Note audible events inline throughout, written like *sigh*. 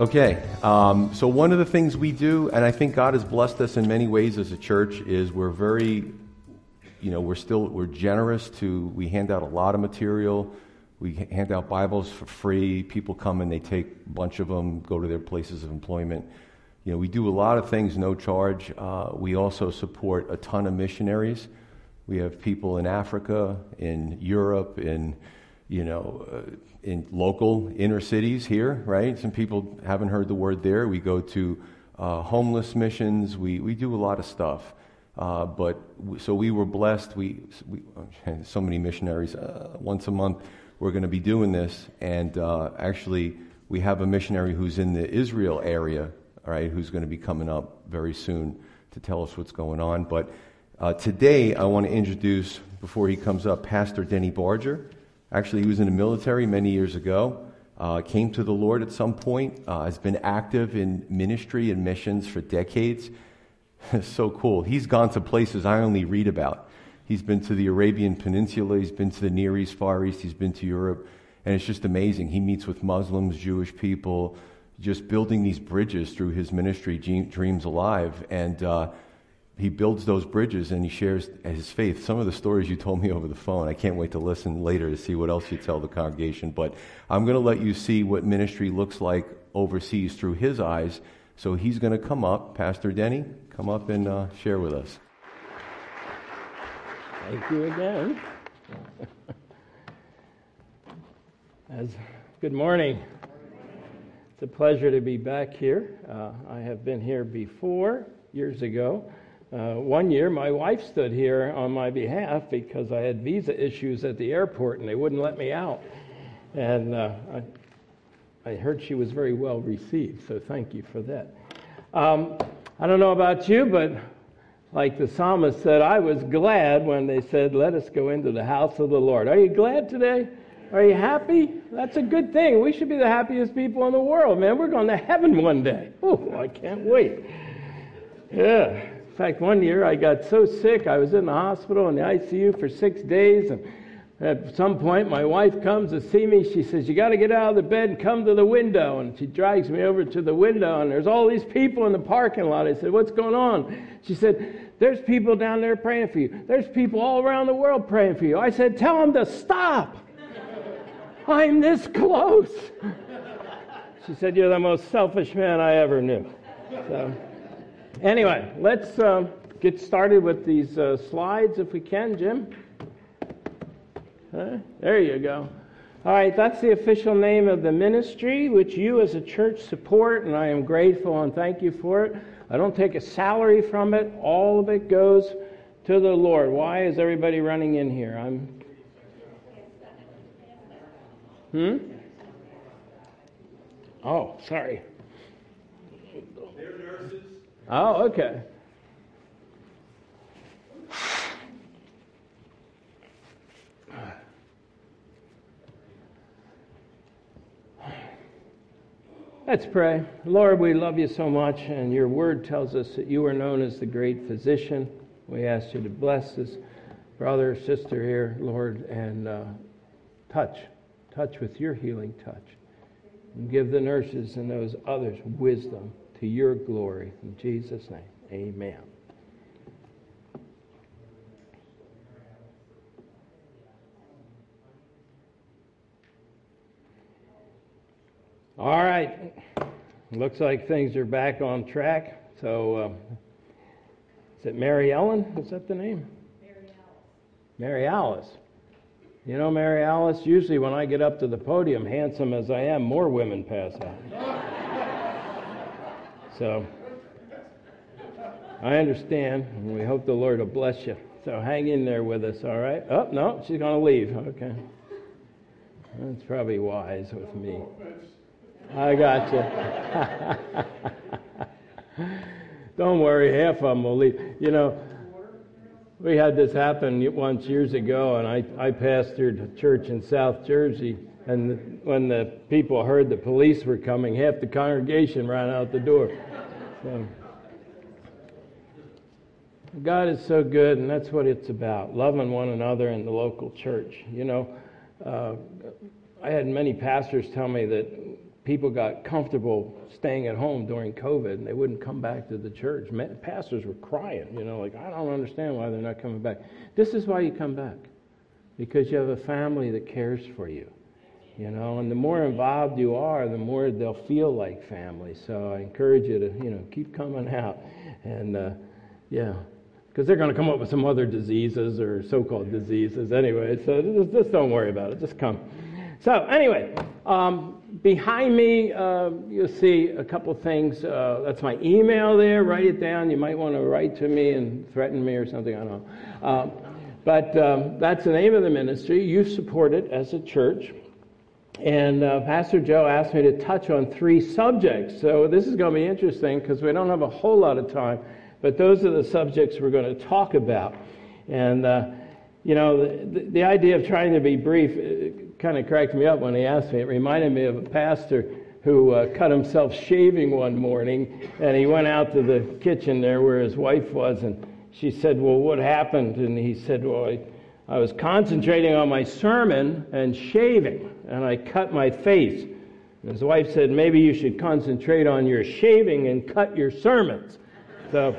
Okay, um, so one of the things we do, and I think God has blessed us in many ways as a church, is we're very, you know, we're still we're generous to. We hand out a lot of material. We hand out Bibles for free. People come and they take a bunch of them, go to their places of employment. You know, we do a lot of things no charge. Uh, we also support a ton of missionaries. We have people in Africa, in Europe, in you know, uh, in local inner cities here, right? Some people haven't heard the word there. We go to uh, homeless missions. We, we do a lot of stuff. Uh, but so we were blessed. We, we *laughs* so many missionaries. Uh, once a month, we're going to be doing this. And uh, actually, we have a missionary who's in the Israel area, all right, who's going to be coming up very soon to tell us what's going on. But uh, today, I want to introduce, before he comes up, Pastor Denny Barger. Actually, he was in the military many years ago, uh, came to the Lord at some point, uh, has been active in ministry and missions for decades. *laughs* so cool. He's gone to places I only read about. He's been to the Arabian Peninsula, he's been to the Near East, Far East, he's been to Europe, and it's just amazing. He meets with Muslims, Jewish people, just building these bridges through his ministry, Dreams Alive. And uh, he builds those bridges and he shares his faith. Some of the stories you told me over the phone, I can't wait to listen later to see what else you tell the congregation. But I'm going to let you see what ministry looks like overseas through his eyes. So he's going to come up, Pastor Denny, come up and uh, share with us. Thank you again. *laughs* As, good morning. It's a pleasure to be back here. Uh, I have been here before, years ago. Uh, one year, my wife stood here on my behalf because I had visa issues at the airport and they wouldn't let me out. And uh, I, I, heard she was very well received, so thank you for that. Um, I don't know about you, but like the psalmist said, I was glad when they said, Let us go into the house of the Lord. Are you glad today? Are you happy? That's a good thing. We should be the happiest people in the world, man. We're going to heaven one day. Oh, I can't wait. Yeah fact, one year I got so sick, I was in the hospital in the ICU for six days. And at some point, my wife comes to see me. She says, You got to get out of the bed and come to the window. And she drags me over to the window, and there's all these people in the parking lot. I said, What's going on? She said, There's people down there praying for you. There's people all around the world praying for you. I said, Tell them to stop. I'm this close. She said, You're the most selfish man I ever knew. So. Anyway, let's uh, get started with these uh, slides if we can, Jim. Uh, there you go. All right, that's the official name of the ministry, which you as a church support, and I am grateful and thank you for it. I don't take a salary from it, all of it goes to the Lord. Why is everybody running in here? I'm. Hmm? Oh, sorry. Oh, okay. Let's pray. Lord, we love you so much, and your word tells us that you are known as the great physician. We ask you to bless this brother or sister here, Lord, and uh, touch, touch with your healing touch. And give the nurses and those others wisdom to your glory. In Jesus' name, amen. All right. Looks like things are back on track. So, uh, is it Mary Ellen? Is that the name? Mary Alice. Mary Alice. You know, Mary Alice, usually when I get up to the podium, handsome as I am, more women pass out. So I understand, and we hope the Lord will bless you. So hang in there with us, all right? Oh, no, she's going to leave. Okay. That's probably wise with me. I got you. *laughs* Don't worry, half of them will leave. You know, we had this happen once years ago, and I, I pastored a church in South Jersey. And when the people heard the police were coming, half the congregation ran out the door. So, God is so good, and that's what it's about loving one another in the local church. You know, uh, I had many pastors tell me that people got comfortable staying at home during COVID and they wouldn't come back to the church. Pastors were crying, you know, like, I don't understand why they're not coming back. This is why you come back because you have a family that cares for you. You know, and the more involved you are, the more they'll feel like family. So I encourage you to, you know, keep coming out. And, uh, yeah, because they're going to come up with some other diseases or so-called diseases anyway. So just, just, don't worry about it. Just come. So anyway, um, behind me uh, you'll see a couple things. Uh, that's my email there. Write it down. You might want to write to me and threaten me or something. I don't know. Uh, but um, that's the name of the ministry. You support it as a church. And uh, Pastor Joe asked me to touch on three subjects. So this is going to be interesting because we don't have a whole lot of time. But those are the subjects we're going to talk about. And, uh, you know, the, the, idea of trying to be brief kind of cracked me up when he asked me. It reminded me of a pastor who uh, cut himself shaving one morning, and he went out to the kitchen there where his wife was, and she said, Well, what happened? And he said, Well, I, I was concentrating on my sermon and shaving, and I cut my face. And his wife said, Maybe you should concentrate on your shaving and cut your sermons. So,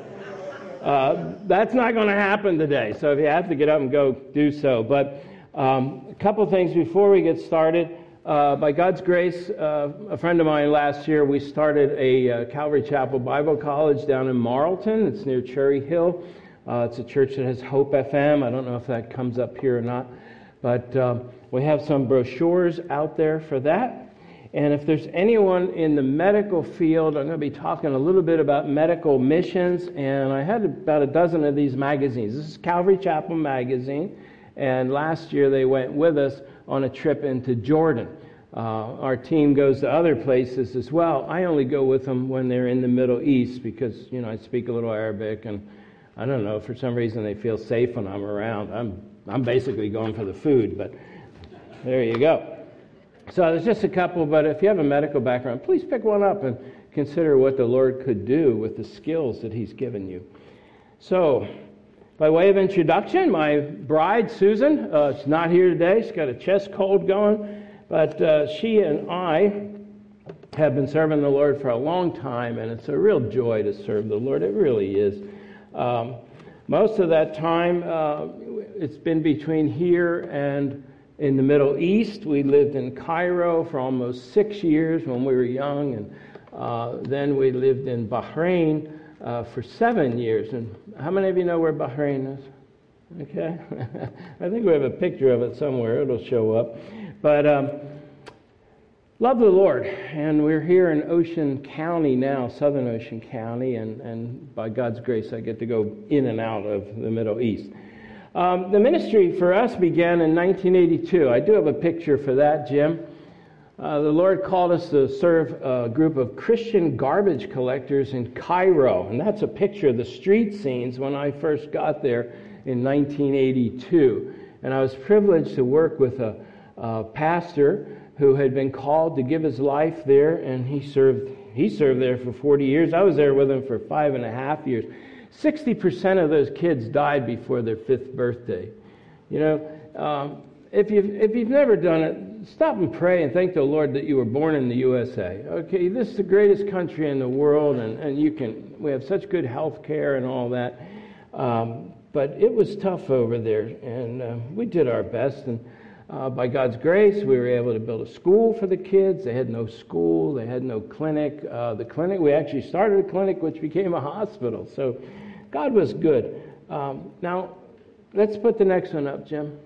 uh, that's not going to happen today. So if you have to get up and go, do so. But um, a couple things before we get started. Uh, by God's grace, uh, a friend of mine last year, we started a uh, Calvary Chapel Bible College down in Marlton. It's near Cherry Hill. Uh, it's a church that has Hope FM. I don't know if that comes up here or not. But um, we have some brochures out there for that. And if there's anyone in the medical field, I'm going to be talking a little bit about medical missions. And I had about a dozen of these magazines. This is Calvary Chapel Magazine. And last year they went with us on a trip into Jordan. Uh, our team goes to other places as well. I only go with them when they're in the Middle East because, you know, I speak a little Arabic and I don't know, for some reason they feel safe when I'm around. I'm, I'm basically going for the food, but there you go. So there's just a couple, but if you have a medical background, please pick one up and consider what the Lord could do with the skills that He's given you. So, by way of introduction, my bride, Susan, uh, is not here today. She's got a chest cold going, but uh, she and I have been serving the Lord for a long time, and it's a real joy to serve the Lord. It really is. Um, most of that time, uh, it's been between here and in the Middle East. We lived in Cairo for almost six years when we were young, and uh, then we lived in Bahrain uh, for seven years. And how many of you know where Bahrain is? Okay, *laughs* I think we have a picture of it somewhere. It'll show up. But um, love the Lord, and we're here in Ocean County now, Southern Ocean County, and, and by God's grace, I get to go in and out of the Middle East. Um, the ministry for us began in 1982. I do have a picture for that, Jim. Uh, the Lord called us to serve a group of Christian garbage collectors in Cairo, and that's a picture of the street scenes when I first got there in 1982. And I was privileged to work with a, a pastor who had been called to give his life there, and he served. He served there for 40 years. I was there with him for five and a half years. 60% of those kids died before their fifth birthday. You know, um, if, you've, if you've never done it, stop and pray and thank the Lord that you were born in the USA. Okay, this is the greatest country in the world, and, and you can, we have such good health care and all that. Um, but it was tough over there, and uh, we did our best. And uh, by God's grace, we were able to build a school for the kids. They had no school, they had no clinic. Uh, the clinic, we actually started a clinic which became a hospital. So God was good. Um, now, let's put the next one up, Jim.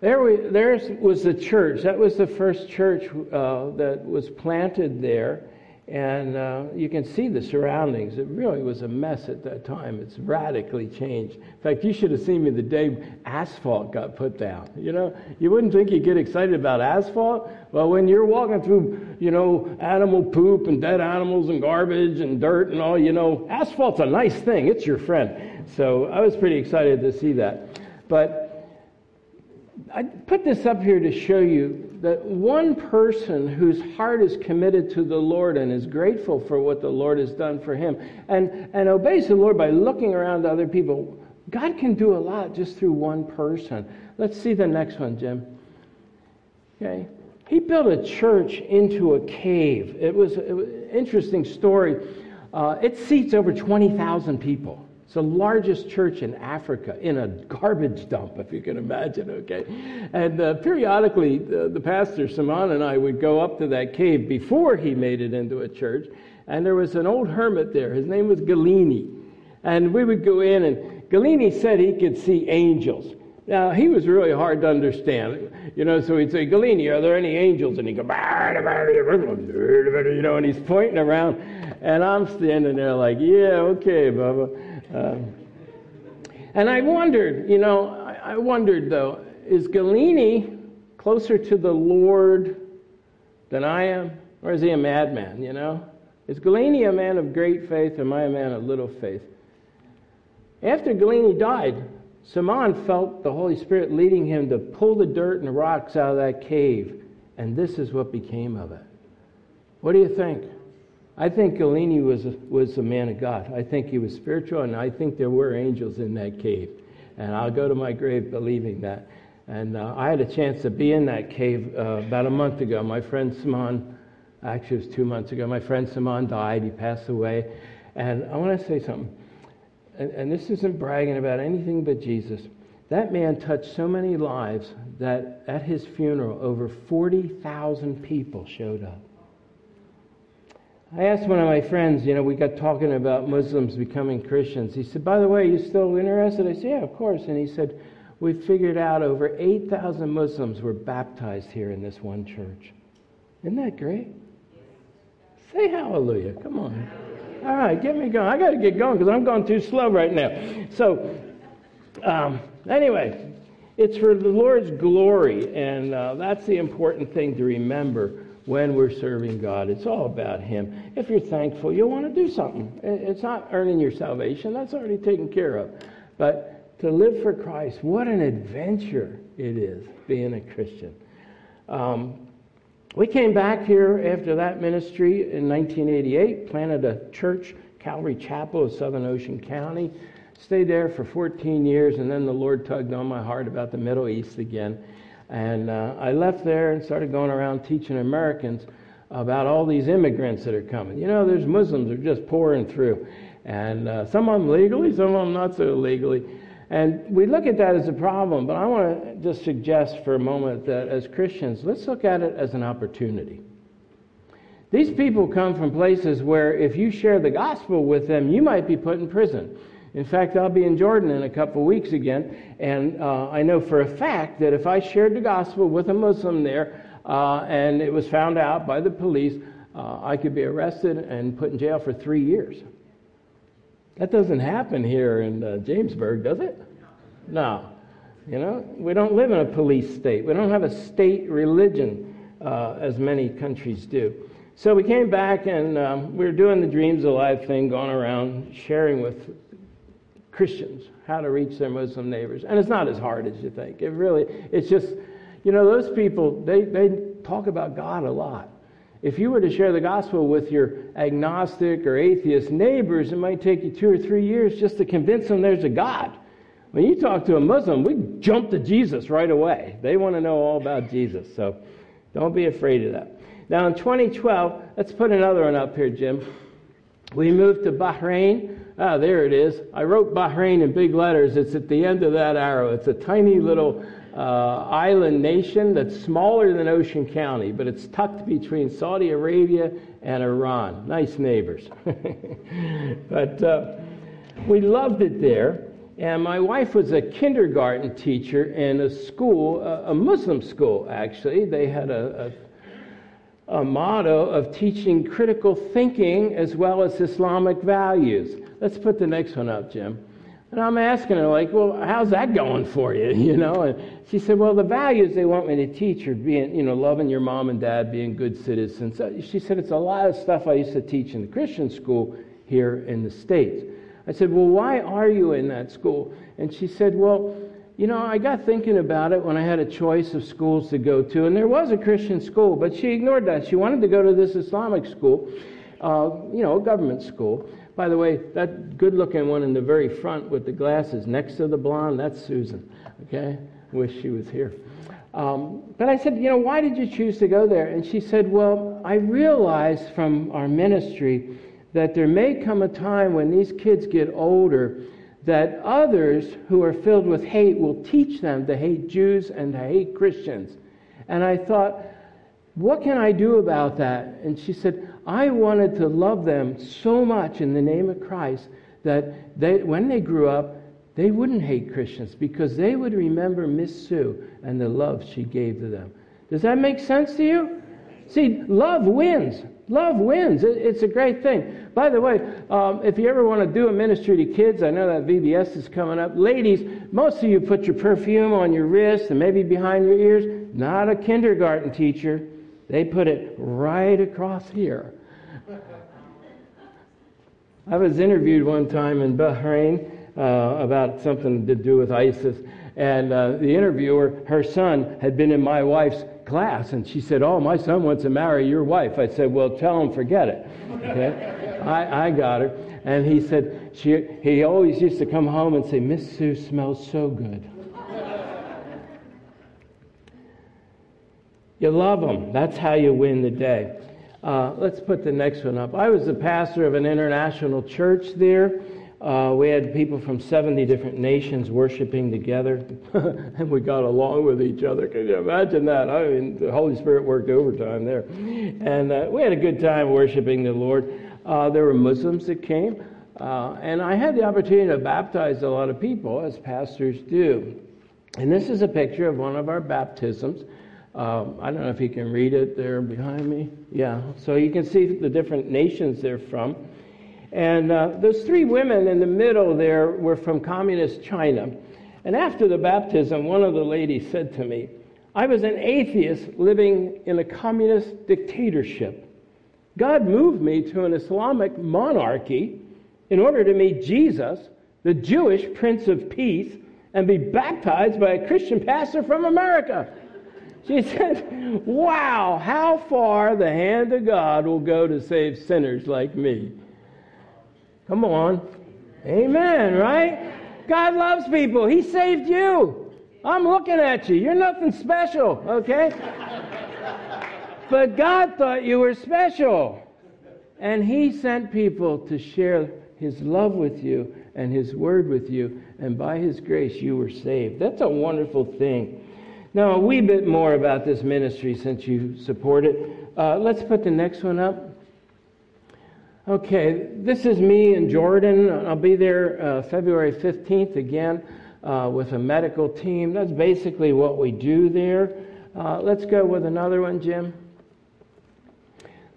There, we, there was the church. That was the first church uh, that was planted there. And uh, you can see the surroundings. It really was a mess at that time. It's radically changed. In fact, you should have seen me the day asphalt got put down. You know, you wouldn't think you'd get excited about asphalt. Well, when you're walking through, you know, animal poop and dead animals and garbage and dirt and all, you know, asphalt's a nice thing. It's your friend. So I was pretty excited to see that. But I put this up here to show you that one person whose heart is committed to the Lord and is grateful for what the Lord has done for him and, and obeys the Lord by looking around to other people, God can do a lot just through one person. Let's see the next one, Jim. Okay. He built a church into a cave. It was, an interesting story. Uh, it seats over 20,000 people. It's the largest church in Africa in a garbage dump, if you can imagine, okay? And uh, periodically, the, the pastor, Simon, and I would go up to that cave before he made it into a church. And there was an old hermit there. His name was Galini. And we would go in, and Galini said he could see angels. Now, he was really hard to understand, you know, so he'd say, Galini, are there any angels? And he'd go, you know, and he's pointing around, and I'm standing there like, yeah, okay, Bubba. Um, and I wondered, you know, I, I wondered though, is Galini closer to the Lord than I am? Or is he a madman, you know? Is Galini a man of great faith or am I a man of little faith? After Galini died, Simon felt the Holy Spirit leading him to pull the dirt and rocks out of that cave, and this is what became of it. What do you think? I think Galini was a, was a man of God. I think he was spiritual, and I think there were angels in that cave. And I'll go to my grave believing that. And uh, I had a chance to be in that cave uh, about a month ago. My friend Simon, actually, it was two months ago, my friend Simon died. He passed away. And I want to say something. And, and this isn't bragging about anything but Jesus. That man touched so many lives that at his funeral, over 40,000 people showed up. I asked one of my friends, you know, we got talking about Muslims becoming Christians. He said, By the way, you still interested? I said, Yeah, of course. And he said, We figured out over 8,000 Muslims were baptized here in this one church. Isn't that great? Say hallelujah. Come on. All right, get me going. I got to get going because I'm going too slow right now. So, um, anyway, it's for the Lord's glory, and uh, that's the important thing to remember when we're serving God. It's all about Him. If you're thankful, you'll want to do something. It's not earning your salvation, that's already taken care of. But to live for Christ, what an adventure it is being a Christian. Um, we came back here after that ministry in 1988, planted a church, Calvary Chapel of Southern Ocean County. Stayed there for 14 years, and then the Lord tugged on my heart about the Middle East again. And uh, I left there and started going around teaching Americans about all these immigrants that are coming. You know, there's Muslims that are just pouring through, and uh, some of them legally, some of them not so legally. And we look at that as a problem, but I want to just suggest for a moment that as Christians, let's look at it as an opportunity. These people come from places where if you share the gospel with them, you might be put in prison. In fact, I'll be in Jordan in a couple of weeks again, and uh, I know for a fact that if I shared the gospel with a Muslim there uh, and it was found out by the police, uh, I could be arrested and put in jail for three years. That doesn't happen here in uh, Jamesburg, does it? No. You know, we don't live in a police state. We don't have a state religion uh, as many countries do. So we came back and um, we were doing the Dreams Alive thing, going around sharing with Christians how to reach their Muslim neighbors. And it's not as hard as you think. It really, it's just, you know, those people, they, they talk about God a lot. If you were to share the gospel with your agnostic or atheist neighbors, it might take you two or three years just to convince them there's a God. When you talk to a Muslim, we jump to Jesus right away. They want to know all about Jesus. So don't be afraid of that. Now, in 2012, let's put another one up here, Jim. We moved to Bahrain. Ah, there it is. I wrote Bahrain in big letters. It's at the end of that arrow. It's a tiny little uh, island nation that's smaller than Ocean County, but it's tucked between Saudi Arabia and Iran. Nice neighbors. *laughs* but uh, we loved it there. And my wife was a kindergarten teacher in a school, a Muslim school, actually. They had a, a a motto of teaching critical thinking as well as Islamic values. Let's put the next one up, Jim. And I'm asking her, like, well, how's that going for you? *laughs* You know? And she said, well, the values they want me to teach are being, you know, loving your mom and dad, being good citizens. She said, it's a lot of stuff I used to teach in the Christian school here in the States. I said, well, why are you in that school? And she said, well, you know, I got thinking about it when I had a choice of schools to go to, and there was a Christian school, but she ignored that. She wanted to go to this Islamic school, uh, you know, a government school. By the way, that good looking one in the very front with the glasses next to the blonde, that's Susan. Okay? Wish she was here. Um, but I said, you know, why did you choose to go there? And she said, well, I realized from our ministry that there may come a time when these kids get older that others who are filled with hate will teach them to hate Jews and to hate Christians. And I thought, what can I do about that? And she said, I wanted to love them so much in the name of Christ that they, when they grew up, they wouldn't hate Christians because they would remember Miss Sue and the love she gave to them. Does that make sense to you? See, love wins. Love wins. It's a great thing. By the way, um, if you ever want to do a ministry to kids, I know that VBS is coming up. Ladies, most of you put your perfume on your wrist and maybe behind your ears. Not a kindergarten teacher. They put it right across here. I was interviewed one time in Bahrain uh, about something to do with ISIS, and uh, the interviewer, her son, had been in my wife's class, and she said, "Oh, my son wants to marry your wife." I said, "Well, tell him forget it." Okay, I, I got her, and he said she, he always used to come home and say, "Miss Sue smells so good." You love them. That's how you win the day. Uh, let's put the next one up. I was the pastor of an international church there. Uh, we had people from 70 different nations worshiping together, *laughs* and we got along with each other. Can you imagine that? I mean, the Holy Spirit worked overtime there. And uh, we had a good time worshiping the Lord. Uh, there were Muslims that came, uh, and I had the opportunity to baptize a lot of people, as pastors do. And this is a picture of one of our baptisms. Um, I don't know if you can read it there behind me. Yeah, so you can see the different nations they're from. And uh, those three women in the middle there were from communist China. And after the baptism, one of the ladies said to me, I was an atheist living in a communist dictatorship. God moved me to an Islamic monarchy in order to meet Jesus, the Jewish Prince of Peace, and be baptized by a Christian pastor from America. She said, Wow, how far the hand of God will go to save sinners like me. Come on. Amen, right? God loves people. He saved you. I'm looking at you. You're nothing special, okay? but God thought you were special. And He sent people to share His love with you and His word with you. And by His grace, you were saved. That's a wonderful thing. Now, a wee bit more about this ministry since you support it. Uh, let's put the next one up. Okay, this is me in Jordan. I'll be there uh, February 15th again uh, with a medical team. That's basically what we do there. Uh, let's go with another one, Jim.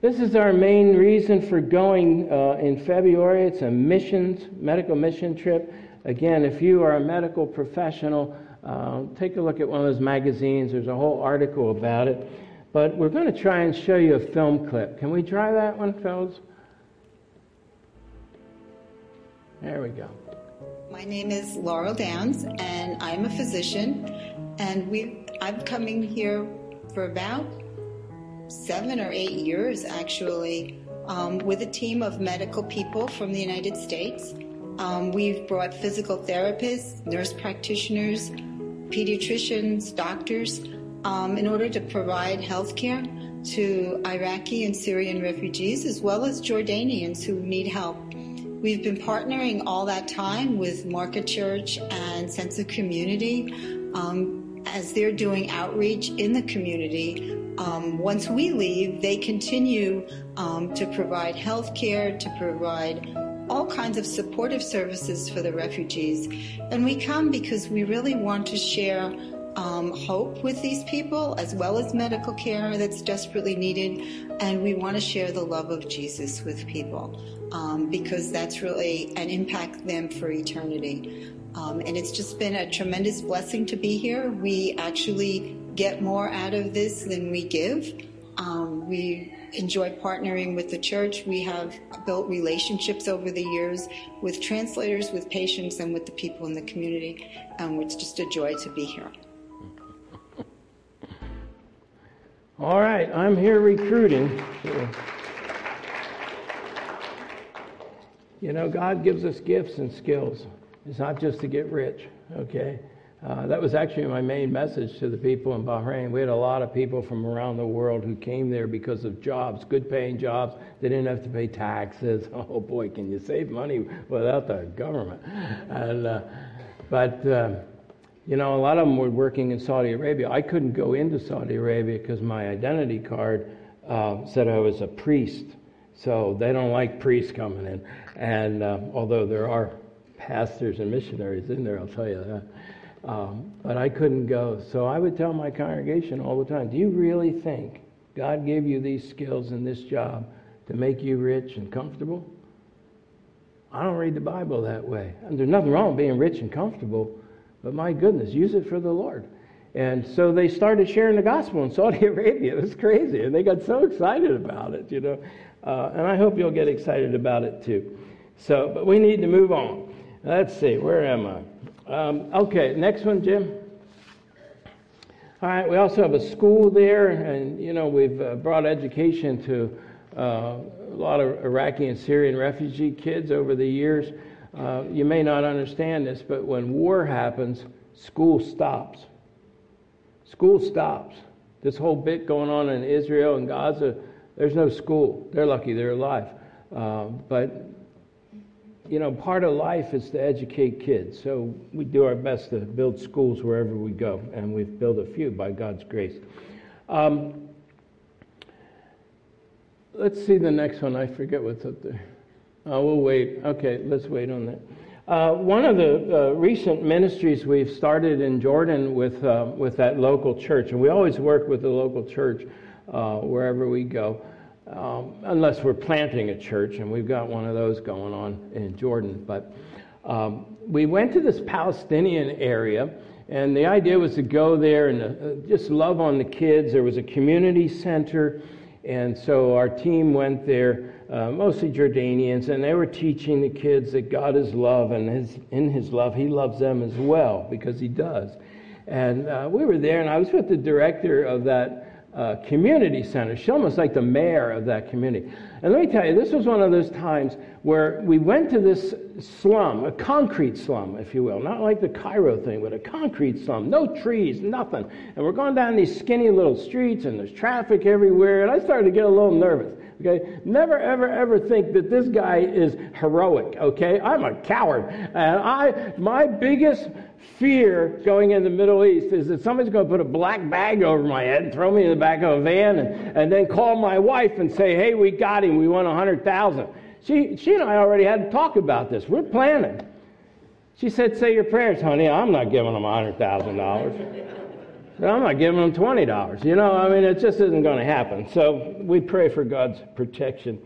This is our main reason for going uh, in February. It's a missions, medical mission trip. Again, if you are a medical professional, uh, take a look at one of those magazines. There's a whole article about it. But we're going to try and show you a film clip. Can we try that one, fellas? There we go. My name is Laurel Downs, and I'm a physician. And we, I'm coming here for about seven or eight years, actually, um, with a team of medical people from the United States. Um, we've brought physical therapists, nurse practitioners, pediatricians, doctors, um, in order to provide health care to Iraqi and Syrian refugees as well as Jordanians who need help. We've been partnering all that time with Market Church and Sense of Community um, as they're doing outreach in the community. Um, once we leave, they continue um, to provide health care, to provide all kinds of supportive services for the refugees. And we come because we really want to share um, hope with these people as well as medical care that's desperately needed. And we want to share the love of Jesus with people um, because that's really and impact them for eternity. Um, and it's just been a tremendous blessing to be here. We actually get more out of this than we give. Um, we enjoy partnering with the church. We have built relationships over the years with translators, with patients, and with the people in the community. And it's just a joy to be here. *laughs* All right, I'm here recruiting. You know, God gives us gifts and skills. It's not just to get rich, okay? Uh, that was actually my main message to the people in Bahrain. We had a lot of people from around the world who came there because of jobs, good paying jobs. They didn't have to pay taxes. *laughs* Oh boy, can you save money without the government? And, uh, but, uh, you know, a lot of them were working in Saudi Arabia. I couldn't go into Saudi Arabia because my identity card uh, said I was a priest. So they don't like priests coming in. And uh, although there are pastors and missionaries in there, I'll tell you that. Um, but I couldn't go. So I would tell my congregation all the time Do you really think God gave you these skills and this job to make you rich and comfortable? I don't read the Bible that way. And there's nothing wrong with being rich and comfortable, but my goodness, use it for the Lord. And so they started sharing the gospel in Saudi *laughs* Arabia. It was crazy. And they got so excited about it, you know. Uh, and I hope you'll get excited about it too. So, but we need to move on. Let's see, where am I? Um, okay, next one, Jim. All right, we also have a school there, and you know we've uh, brought education to uh, a lot of Iraqi and Syrian refugee kids over the years. Uh, you may not understand this, but when war happens, school stops. School stops. This whole bit going on in Israel and Gaza, there's no school. They're lucky they're alive. Uh, but you know, part of life is to educate kids. So we do our best to build schools wherever we go, and we've built a few by God's grace. Um, let's see the next one. I forget what's up there. Oh, we'll wait. Okay, let's wait on that. Uh, one of the uh, recent ministries we've started in Jordan with, uh, with that local church, and we always work with the local church uh, wherever we go um, unless we're planting a church, and we've got one of those going on in Jordan. But um, we went to this Palestinian area, and the idea was to go there and uh, just love on the kids. There was a community center, and so our team went there, uh, mostly Jordanians, and they were teaching the kids that God is love, and his, in His love, He loves them as well, because He does. And uh, we were there, and I was with the director of that uh, community center. She's almost like the mayor of that community. And let me tell you, this was one of those times where we went to this slum, a concrete slum, if you will, not like the Cairo thing, but a concrete slum, no trees, nothing. And we're going down these skinny little streets, and there's traffic everywhere, and I started to get a little nervous. Okay? Never, ever, ever think that this guy is heroic. Okay? I'm a coward. And I, my biggest fear going in the Middle East is that somebody's going to put a black bag over my head and throw me in the back of a van and, and then call my wife and say, hey, we got him. We won 100000 she, she and I already had to talk about this. We're planning. She said, say your prayers, honey. I'm not giving them $100,000. So I'm not giving them $20. You know, I mean, it just isn't going to happen. So we pray for God's protection.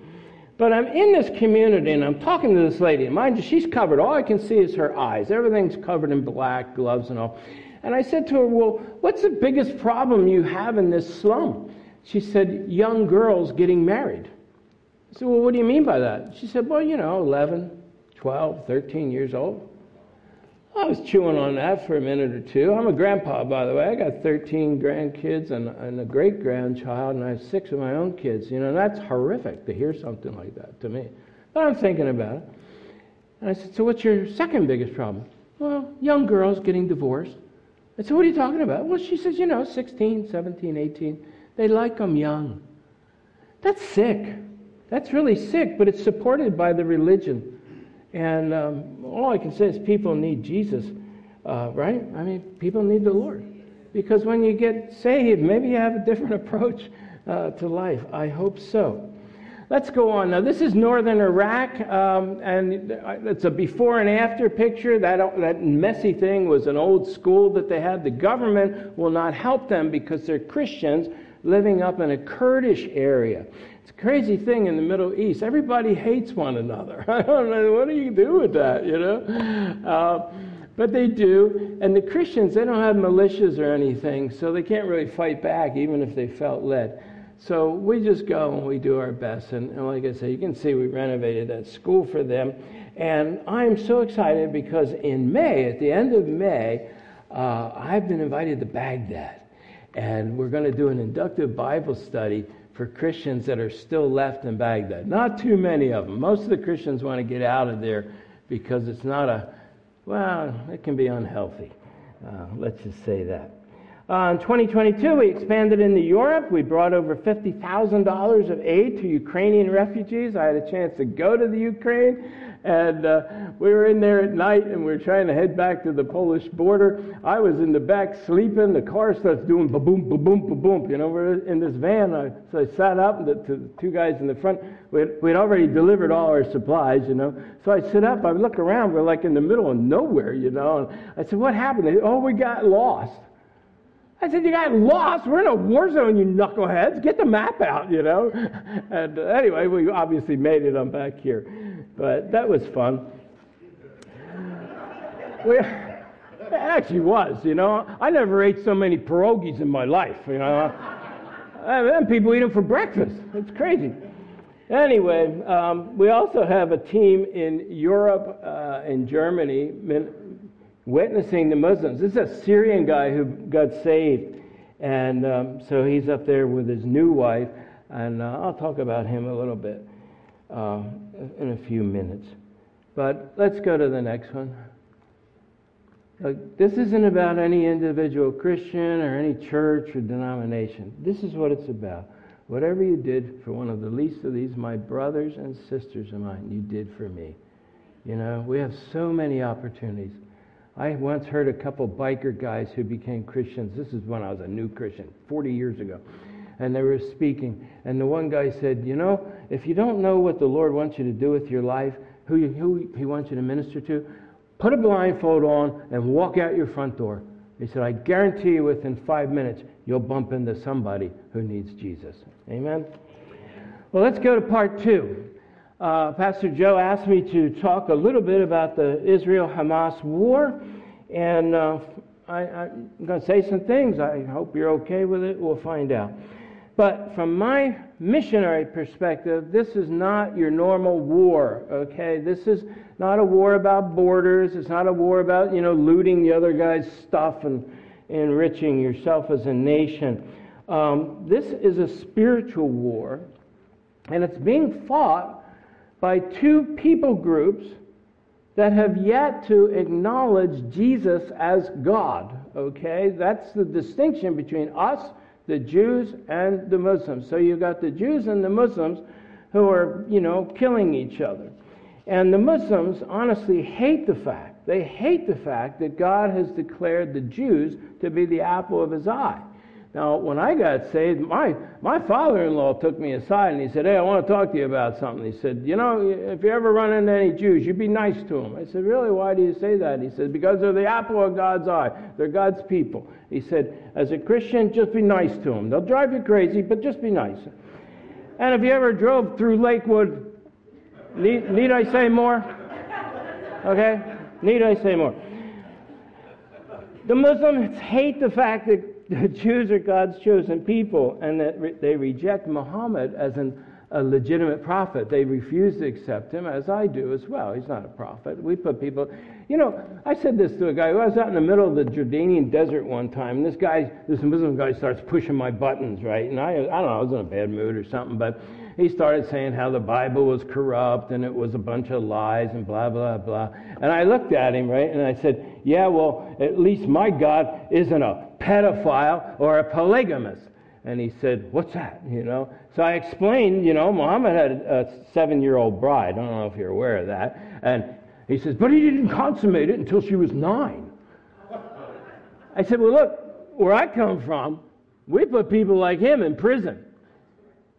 But I'm in this community and I'm talking to this lady. And mind you, she's covered. All I can see is her eyes. Everything's covered in black, gloves and all. And I said to her, Well, what's the biggest problem you have in this slum? She said, Young girls getting married. I said, Well, what do you mean by that? She said, Well, you know, 11, 12, 13 years old. I was chewing on that for a minute or two. I'm a grandpa, by the way. I got 13 grandkids and, and a great grandchild, and I have six of my own kids. You know, that's horrific to hear something like that to me. But I'm thinking about it. And I said, So what's your second biggest problem? Well, young girls getting divorced. I said, What are you talking about? Well, she says, You know, 16, 17, 18. They like them young. That's sick. That's really sick, but it's supported by the religion. And um, all I can say is people need Jesus, uh, right? I mean, people need the Lord. Because when you get saved, maybe you have a different *laughs* approach uh, to life. I hope so. Let's go on. Now, this is northern Iraq, um, and it's a before and after picture. That, that messy thing was an old school that they had. The government will not help them because they're Christians living up in a Kurdish area. It's a crazy thing in the Middle East. Everybody hates one another. *laughs* I don't know. What do you do with that, you know? Uh, but they do. And the Christians, they don't have militias or anything, so they can't really fight back even if they felt led. So we just go and we do our best. And, and like I said, you can see we renovated that school for them. And I'm so excited because in May, at the end of May, uh, I've been invited to Baghdad. And we're going to do an inductive Bible study for Christians that are still left in Baghdad. Not too many of them. Most of the Christians want to get out of there because it's not a, well, it can be unhealthy. Uh, let's just say that. Uh, in 2022, we expanded into Europe. We brought over $50,000 of aid to Ukrainian refugees. I had a chance to go to the Ukraine, and uh, we were in there at night, and we were trying to head back to the Polish border. I was in the back sleeping. The car starts doing ba boom, ba boom, ba boom. You know, we're in this van. I, so I sat up, the, to the two guys in the front, we'd, we'd already delivered all our supplies, you know. So I sit up, I look around, we're like in the middle of nowhere, you know. And I said, What happened? They, oh, we got lost. I said, You got lost. We're in a war zone, you knuckleheads. Get the map out, you know. *laughs* And uh, anyway, we obviously made it I'm back here. But that was fun. It actually was, you know. I never ate so many pierogies in my life, you know. and people eat them for breakfast. It's crazy. Anyway, um, we also have a team in Europe, uh, in Germany, witnessing the Muslims. This is a Syrian guy who got saved, and um, so he's up there with his new wife, and uh, I'll talk about him a little bit uh, in a few minutes. But let's go to the next one. Uh, this isn't about any individual Christian or any church or denomination. This is what it's about. Whatever you did for one of the least of these, my brothers and sisters of mine, you did for me. You know, we have so many opportunities. I once heard a couple biker guys who became Christians. This is when I was a new Christian, 40 years ago. And they were speaking. And the one guy said, You know, if you don't know what the Lord wants you to do with your life, who, you, who He wants you to minister to, put a blindfold on and walk out your front door. He said, I guarantee you within five minutes, you'll bump into somebody who needs Jesus. Amen? Well, let's go to part two uh, Pastor Joe asked me to talk a little bit about the Israel Hamas war, and uh, I, am going to say some things. I hope you're okay with it. We'll find out. But from my missionary perspective, this is not your normal war, okay? This is not a war about borders. It's not a war about, you know, looting the other guy's stuff and enriching yourself as a nation. Um, this is a spiritual war, and it's being fought by two people groups that have yet to acknowledge Jesus as God. Okay? That's the distinction between us, the Jews, and the Muslims. So you've got the Jews and the Muslims who are, you know, killing each other. And the Muslims honestly hate the fact, they hate the fact that God has declared the Jews to be the apple of his eye. Now, when I got saved, my, my father in law took me aside and he said, Hey, I want to talk to you about something. He said, You know, if you ever run into any Jews, you'd be nice to them. I said, Really? Why do you say that? He said, Because they're the apple of God's eye. They're God's people. He said, As a Christian, just be nice to them. They'll drive you crazy, but just be nice. And if you ever drove through Lakewood, need, need I say more? Okay? Need I say more? The Muslims hate the fact that *laughs* the Jews are God's chosen people and that re- they reject Muhammad as an, a legitimate prophet. They refuse to accept him, as I do as well. He's not a prophet. We put people, you know, I said this to a guy who was out in the middle of the Jordanian desert one time, and this guy, this Muslim guy, starts pushing my buttons, right? And I, I don't know, I was in a bad mood or something, but he started saying how the Bible was corrupt and it was a bunch of lies and blah, blah, blah. And I looked at him, right, and I said, Yeah, well, at least my God isn't a pedophile or a polygamist. And he said, What's that? You know? So I explained, you know, Muhammad had a seven year old bride. I don't know if you're aware of that. And he says, But he didn't consummate it until she was nine. I said, Well, look, where I come from, we put people like him in prison.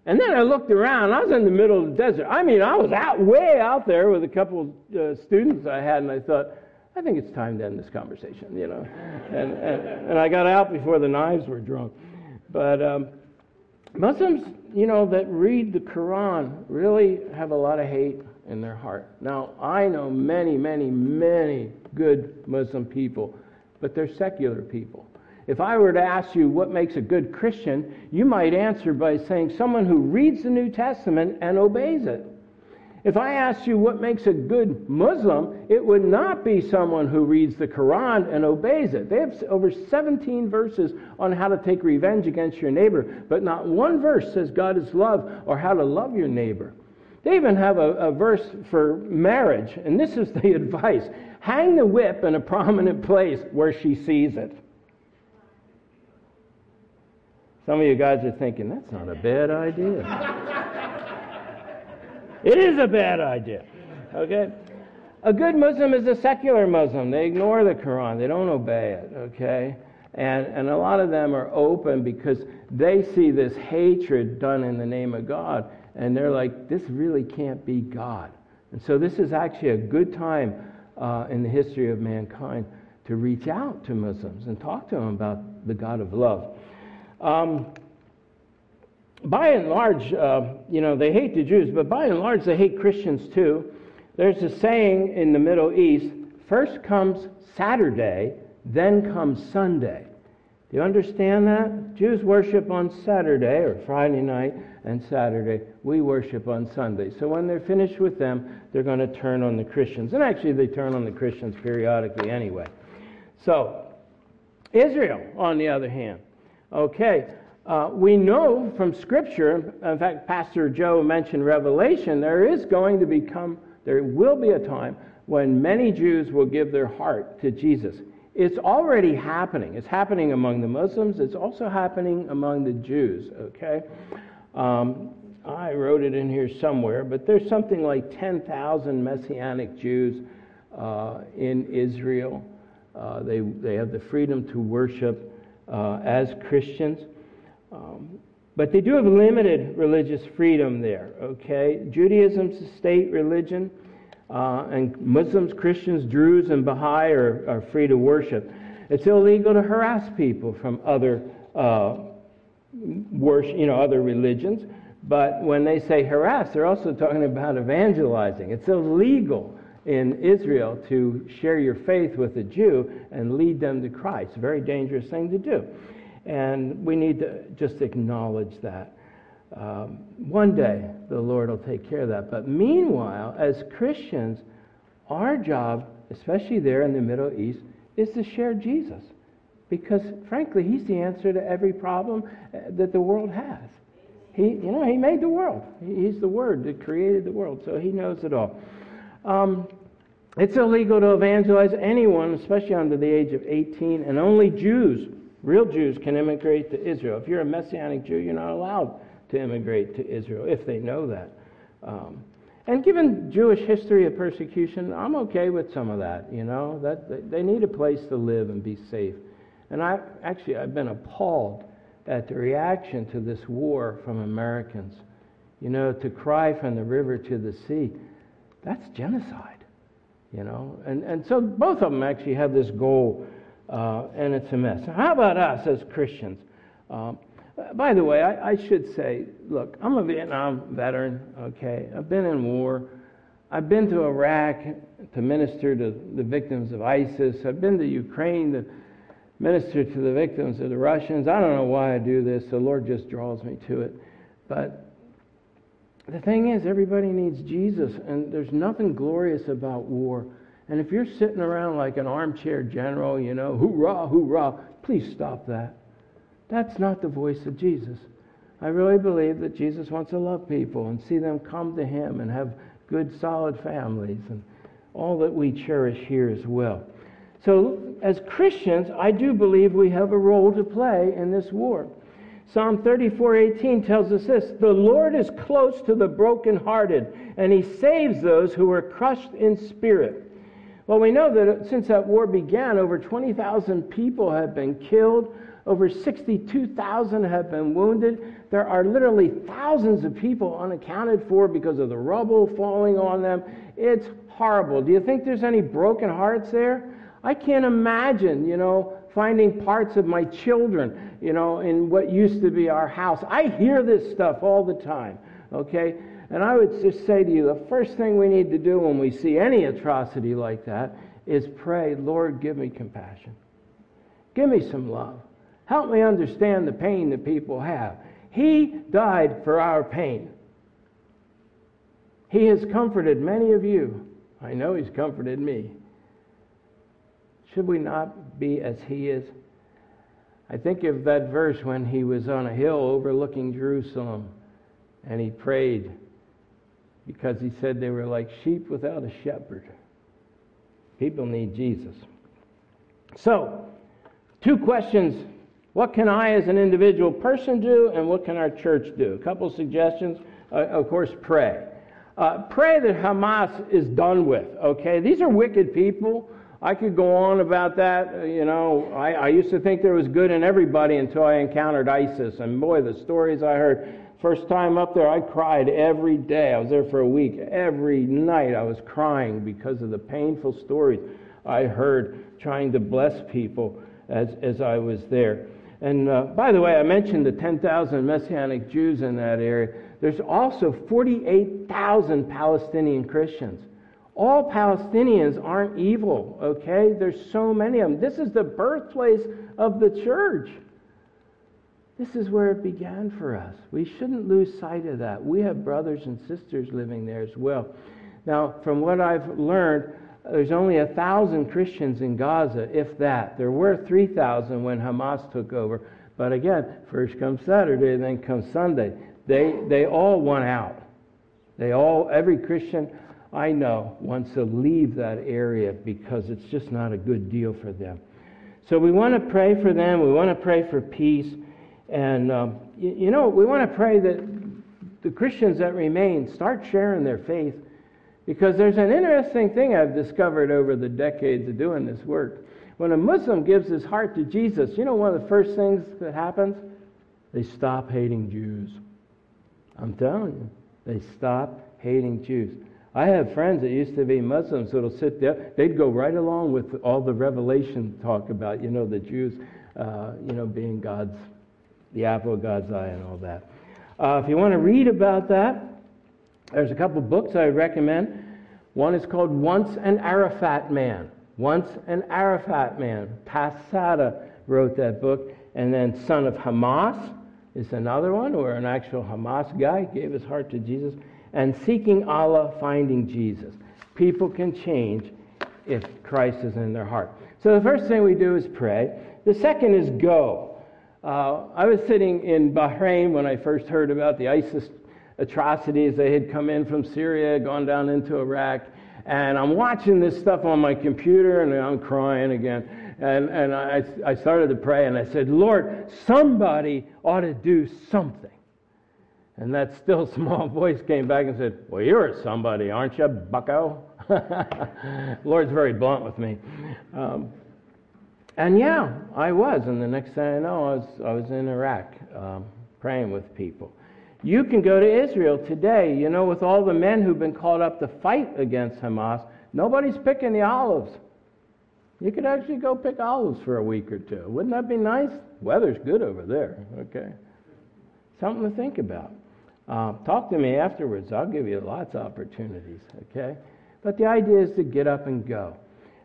And then I looked around. I was in the middle of the desert. I mean, I was out way out there with a couple of uh, students I had, and I thought, I think it's time to end this conversation, you know. and, and, and I got out before the knives were drawn. But um, Muslims, you know, that read the Quran really have a lot of hate in their heart. Now, I know many, many, many good Muslim people, but they're secular people. If I were to ask you what makes a good Christian, you might answer by saying someone who reads the New Testament and obeys it. If I asked you what makes a good Muslim, it would not be someone who reads the Quran and obeys it. They have over 17 verses on how to take revenge against your neighbor, but not one verse says God is love or how to love your neighbor. They even have a, a verse for marriage, and this is the *laughs* advice hang the whip in a prominent place where she sees it. Some of you guys are thinking, that's not a bad idea. *laughs* it is a bad idea. Okay? A good Muslim is a secular Muslim. They ignore the Quran, they don't obey it. Okay? And, and a lot of them are open because they see this hatred done in the name of God and they're like, this really can't be God. And so this is actually a good time uh, in the history of mankind to reach out to Muslims and talk to them about the God of love. Um, by and large, uh, you know, they hate the Jews, but by and large, they hate Christians too. There's a saying in the Middle East first comes Saturday, then comes Sunday. Do you understand that? Jews worship on Saturday or Friday night and Saturday. We worship on Sunday. So when they're finished with them, they're going to turn on the Christians. And actually, they turn on the Christians periodically anyway. So, Israel, on the other hand, okay, uh, we know from Scripture, in fact, Pastor Joe mentioned Revelation, there is going to become, there will be a time when many Jews will give their heart to Jesus. It's already happening. It's happening among the Muslims. It's also happening among the Jews, okay? Um, I wrote it in here somewhere, but there's something like 10,000 Messianic Jews uh, in Israel. Uh, they, they have the freedom to worship uh, as Christians. Um, but they do have limited religious freedom there, okay? Judaism's a state religion. Uh, and Muslims, Christians, Druze, and Baha'i are, are, free to worship. It's illegal to harass people from other uh, worship, you know, other religions. But when they say harass, they're also talking about evangelizing. It's illegal in Israel to share your faith with a Jew and lead them to Christ. Very dangerous thing to do. And we need to just acknowledge that. Um, one day the Lord will take care of that. But meanwhile, as Christians, our job, especially there in the Middle East, is to share Jesus. Because frankly, He's the answer to every problem uh, that the world has. He, you know, He made the world. He's the Word that created the world, so He knows it all. Um, it's illegal to evangelize anyone, especially under the age of 18, and only Jews, real Jews, can immigrate to Israel. If you're a Messianic Jew, you're not allowed to immigrate to Israel, if they know that. Um, and given Jewish history of persecution, I'm okay with some of that. You know that they need a place to live and be safe. And I actually I've been appalled at the reaction to this war from Americans. You know, to cry from the river to the sea, that's genocide. You know, and and so both of them actually have this goal, uh, and it's a mess. How about us as Christians? Um, by the way, I, I, should say, look, I'm a Vietnam veteran, okay? I've been in war. I've been to Iraq to minister to the victims of ISIS. I've been to Ukraine to minister to the victims of the Russians. I don't know why I do this. The Lord just draws me to it. But the thing is, everybody needs Jesus, and there's nothing glorious about war. And if you're sitting around like an armchair general, you know, hoorah, hoorah, please stop that. That's not the voice of Jesus. I really believe that Jesus wants to love people and see them come to Him and have good, solid families and all that we cherish here as well. So, as Christians, I do believe we have a role to play in this war. Psalm 34:18 tells us this, "The Lord is close to the brokenhearted, and he saves those who are crushed in spirit." Well, we know that since that war began, over 20,000 people have been killed, over 62,000 have been wounded. There are literally thousands of people unaccounted for because of the rubble falling on them. It's horrible. Do you think there's any broken hearts there? I can't imagine, you know, finding parts of my children, you know, in what used to be our house. I hear this stuff all the time, okay? And I would just say to you the first thing we need to do when we see any atrocity like that is pray, Lord, give me compassion. Give me some love. Help me understand the pain that people have. He died for our pain. He has comforted many of you. I know He's comforted me. Should we not be as He is? I think of that verse when He was on a hill overlooking Jerusalem and He prayed because He said they were like sheep without a shepherd. People need Jesus. So, two questions. What can I, as an individual person, do, and what can our church do? A couple suggestions. Uh, of course, pray. Uh, pray that Hamas is done with, okay? These are wicked people. I could go on about that. Uh, you know, I, I used to think there was good in everybody until I encountered ISIS. And boy, the stories I heard. First time up there, I cried every day. I was there for a week. Every night I was crying because of the painful stories I heard trying to bless people as, as I was there. And uh, by the way, I mentioned the 10,000 Messianic Jews in that area. There's also 48,000 Palestinian Christians. All Palestinians aren't evil, okay? There's so many of them. This is the birthplace of the church. This is where it began for us. We shouldn't lose sight of that. We have brothers and sisters living there as well. Now, from what I've learned, there's only a thousand Christians in Gaza, if that. There were 3,000 when Hamas took over. But again, first comes Saturday, then comes Sunday. They, they all want out. They all, every Christian I know wants to leave that area because it's just not a good deal for them. So we want to pray for them. We want to pray for peace. And, um, you, you know, we want to pray that the Christians that remain start sharing their faith because there's an interesting thing I've discovered over the decades of doing this work. When a Muslim gives his heart to Jesus, you know one of the first things that happens? They stop hating Jews. I'm telling you, they stop hating Jews. I have friends that used to be Muslims that'll sit there. They'd go right along with all the Revelation talk about, you know, the Jews, uh, you know, being God's, the apple of God's eye and all that. Uh, if you want to read about that, there's a couple books I recommend. One is called Once an Arafat Man. Once an Arafat Man. Tass Saada wrote that book. And then Son of Hamas is another one, where an actual Hamas guy gave his heart to Jesus and seeking Allah, finding Jesus. People can change if Christ is in their heart. So the first thing we do is pray. The second is go. Uh, I was sitting in Bahrain when I first heard about the ISIS atrocities. They had come in from Syria, gone down into Iraq, and I'm watching this stuff on my computer, and I'm crying again. And, and I, I started to pray, and I said, Lord, somebody ought to do something. And that still *laughs* small voice came back and said, Well, you're somebody, aren't you, bucko? *laughs* Lord's very blunt with me. Um, and yeah, I was. And the next thing I know, I was, I was in Iraq um, praying with people. You can go to Israel today, you know, with all the men who've been called up to fight against Hamas. Nobody's picking the olives. You could actually go pick olives for a week or two. Wouldn't that be nice? Weather's good over there, okay? Something to think about. Uh, talk to me afterwards. I'll give you lots of opportunities, okay? But the idea is to get up and go.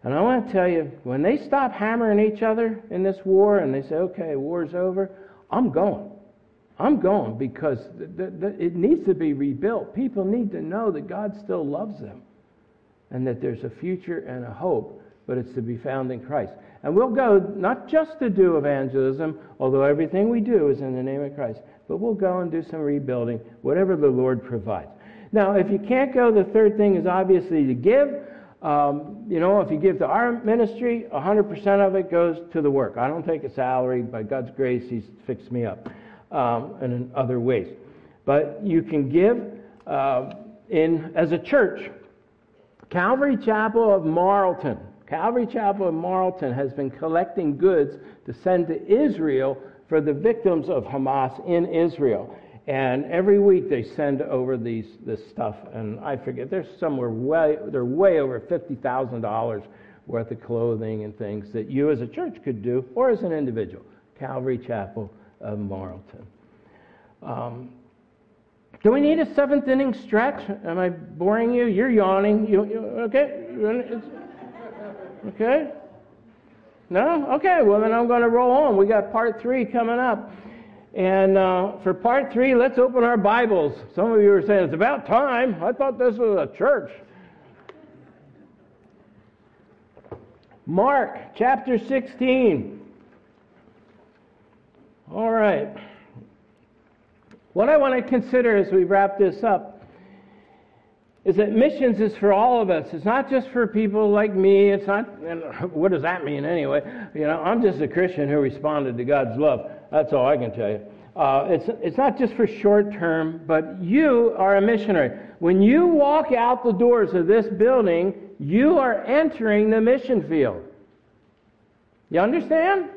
And I want to tell you, when they stop hammering each other in this war and they say, okay, war's over, I'm going. I'm going because th- th- it needs to be rebuilt. People need to know that God still loves them and that there's a future and a hope, but it's to be found in Christ. And we'll go not just to do evangelism, although everything we do is in the name of Christ, but we'll go and do some rebuilding, whatever the Lord provides. Now, if you can't go, the third thing is obviously to give. Um, you know, if you give to our ministry, 100% of it goes to the work. I don't take a salary. By God's grace, He's fixed me up um, and in other ways. But you can give uh, in as a church. Calvary Chapel of Marlton. Calvary Chapel of Marlton has been collecting goods to send to Israel for the victims of Hamas in Israel. And every week they send over these this stuff, and I forget there's somewhere way they're way over fifty thousand dollars worth of clothing and things that you as a church could do, or as an individual. Calvary Chapel of Marlton. Um, do we need a seventh inning stretch? Am I boring you? You're yawning. You, you okay? Okay. No? Okay. Well, then I'm going to roll on. We got part three coming up. And uh, for part three, let's open our Bibles. Some of you are saying, it's about time. I thought this was a church. Mark chapter 16. All right. What I want to consider as we wrap this up is that missions is for all of us. It's not just for people like me. It's not, *laughs* what does that mean anyway? You know, I'm just a Christian who responded to God's love. That's all I can tell you. Uh, it's, it's not just for short term, but you are a missionary. When you walk out the doors of this building, you are entering the mission field. You understand?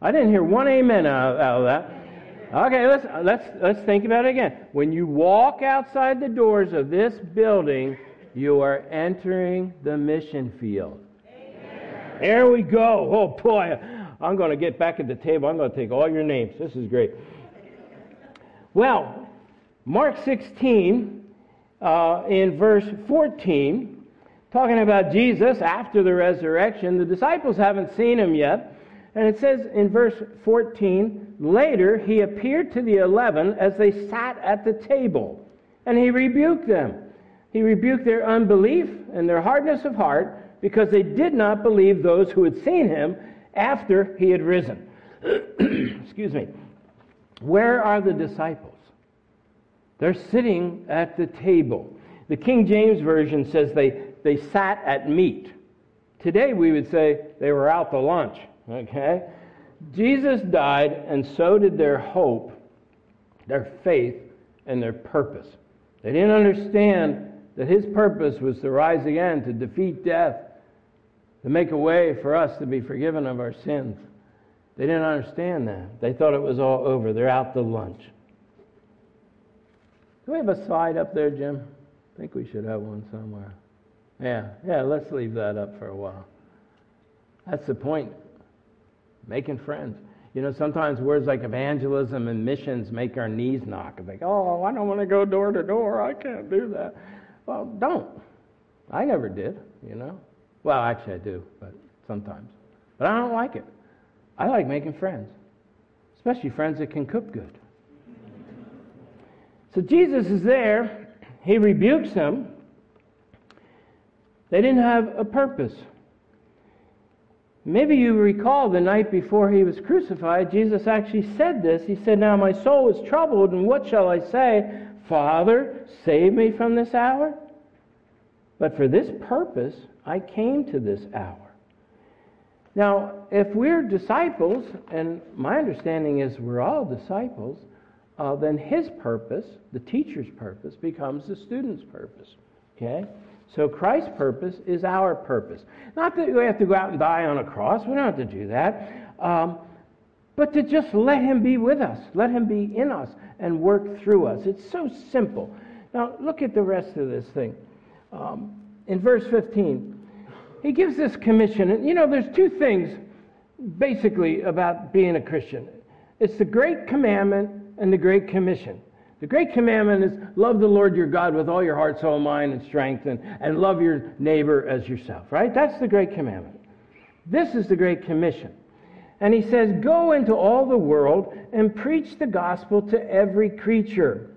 I didn't hear one amen out, out of that. Okay, let's, let's, let's think about it again. When you walk outside the doors of this building, you are entering the mission field. Amen. There we go. Oh, boy. I'm going to get back at the table. I'm going to take all your names. This is great. Well, Mark 16, uh, in verse 14, talking about Jesus after the resurrection, the disciples haven't seen him yet. And it says in verse 14, later he appeared to the eleven as they sat at the table, and he rebuked them. He rebuked their unbelief and their hardness of heart because they did not believe those who had seen him after he had risen. *clears throat* Excuse me. Where are the disciples? They're sitting at the table. The King James Version says they, they sat at meat. Today we would say they were out to lunch. Okay? Jesus died, and so did their hope, their faith, and their purpose. They didn't understand that his purpose was to rise again, to defeat death, to make a way for us to be forgiven of our sins. They didn't understand that. They thought it was all over. They're out to lunch. Do we have a slide up there, Jim? I think we should have one somewhere. Yeah, yeah, let's leave that up for a while. That's the point. Making friends. You know, sometimes words like evangelism and missions make our knees knock. It's like, oh, I don't want to go door to door. I can't do that. Well, don't. I never did, you know. Well, actually, I do, but sometimes. But I don't like it. I like making friends, especially friends that can cook good. So Jesus is there. He rebukes them. They didn't have a purpose. Maybe you recall the night before he was crucified, Jesus actually said this. He said, Now my soul is troubled, and what shall I say? Father, save me from this hour? But for this purpose I came to this hour. Now, if we're disciples, and my understanding is we're all disciples, uh, then his purpose, the teacher's purpose, becomes the student's purpose. Okay? So Christ's purpose is our purpose. Not that we have to go out and die on a cross, we don't have to do that. Um, but to just let him be with us, let him be in us and work through us. It's so simple. Now, look at the rest of this thing. Um, in verse 15, he gives this commission. And you know, there's two things basically about being a Christian it's the Great Commandment and the Great Commission. The Great Commandment is love the Lord your God with all your heart, soul, mind, and strength, and, and love your neighbor as yourself, right? That's the Great Commandment. This is the Great Commission. And he says, Go into all the world and preach the gospel to every creature.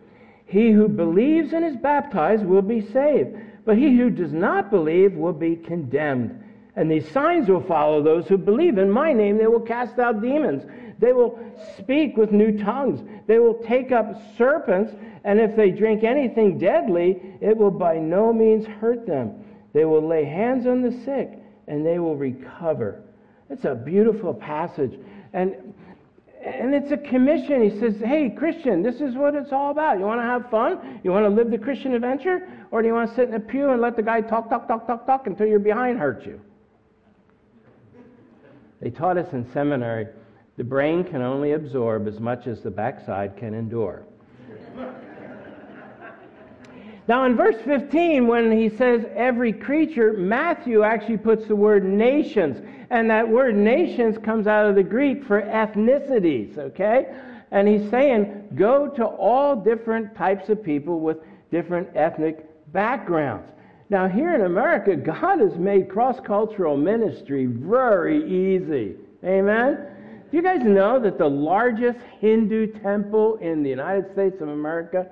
He who believes and is baptized will be saved, but he who does not believe will be condemned. And these signs will follow those who believe. In my name, they will cast out demons. They will speak with new tongues. They will take up serpents, and if they drink anything deadly, it will by no means hurt them. They will lay hands on the sick, and they will recover. It's a beautiful passage. And and it's a commission. He says, Hey, Christian, this is what it's all about. You want to have fun? You want to live the Christian adventure? Or do you want to sit in a pew and let the guy talk, talk, talk, talk, talk until your behind hurts you? They taught us in seminary the brain can only absorb as much as the backside can endure. Now, in verse 15, when he says every creature, Matthew actually puts the word nations. And that word nations comes out of the Greek for ethnicities, okay? And he's saying go to all different types of people with different ethnic backgrounds. Now, here in America, *laughs* God has made cross cultural ministry very easy. Amen? Do you guys know that the largest Hindu temple in the United States of America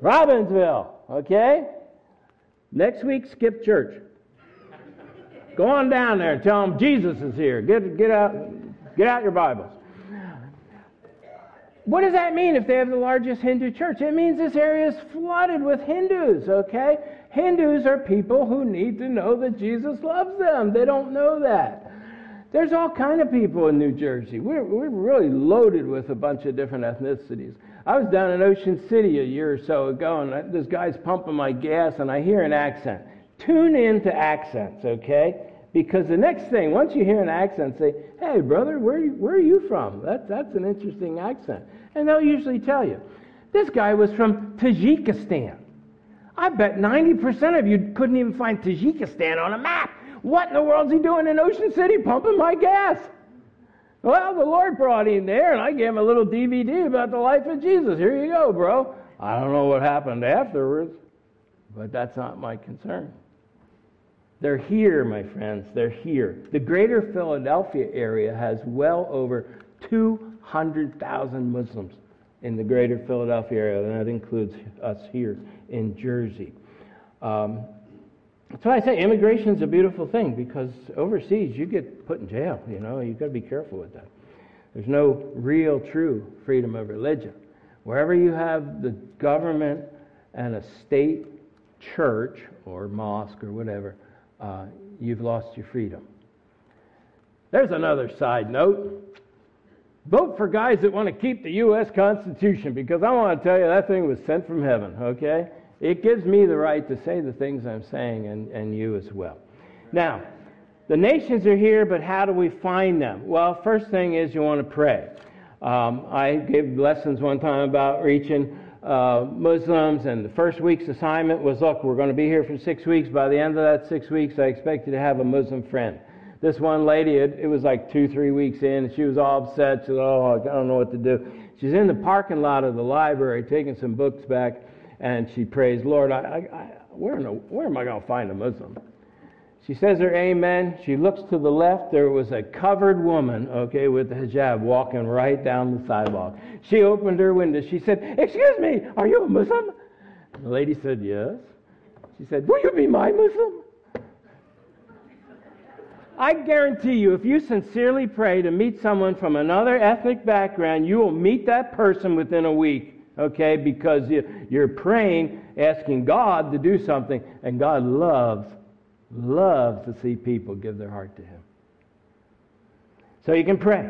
Robbinsville, okay? Next week, skip church. Go on down there and tell them Jesus is here. Get, get, out, get out your Bibles. What does that mean if they have the largest Hindu church? It means this area is flooded with Hindus, okay? Hindus are people who need to know that Jesus loves them. They don't know that. There's all kind of people in New Jersey. We're, we're really loaded with a bunch of different ethnicities. I was down in Ocean City a year or so ago, and this guy's pumping my gas, and I hear an accent. Tune in to accents, okay? Because the next thing, once you hear an accent, say, "Hey, brother, where where are you from?" That, that's an interesting accent, and they'll usually tell you. This guy was from Tajikistan. I bet 90% of you couldn't even find Tajikistan on a map. What in the world's he doing in Ocean City pumping my gas? Well, the Lord brought him there, and I gave him a little DVD about the life of Jesus. Here you go, bro. I don't know what happened afterwards, but that's not my concern. They're here, my friends. They're here. The greater Philadelphia area has well over 200,000 Muslims in the greater Philadelphia area, and that includes us here in Jersey. Um, that's why I say immigration is a beautiful thing because overseas you get put in jail. You know, you've got to be careful with that. There's no real, true freedom of religion. Wherever you have the government and a state church or mosque or whatever, uh, you've lost your freedom. There's another side note. Vote for guys that want to keep the U.S. Constitution because I want to tell you that thing was sent from heaven, okay? It gives me the right to say the things I'm saying and, and you as well. Now, the nations are here, but how do we find them? Well, first thing is you want to pray. Um, I gave lessons one time about reaching uh, Muslims, and the first week's assignment was look, we're going to be here for six weeks. By the end of that six weeks, I expect you to have a Muslim friend. This one lady, it, it was like two, three weeks in, she was all upset. She said, Oh, I don't know what to do. She's in the parking lot of the library taking some books back and she prays, Lord, I, I, where, a, where am I going to find a Muslim? She says her amen. She looks to the left. There was a covered woman, okay, with the hijab walking right down the sidewalk. She opened her window. She said, Excuse me, are you a Muslim? The lady said, Yes. She said, Will you be my Muslim? I guarantee you, if you sincerely pray to meet someone from another ethnic background, you will meet that person within a week okay? Because you're praying, asking God to do something, and God loves, loves to see people give their heart to Him. So you can pray.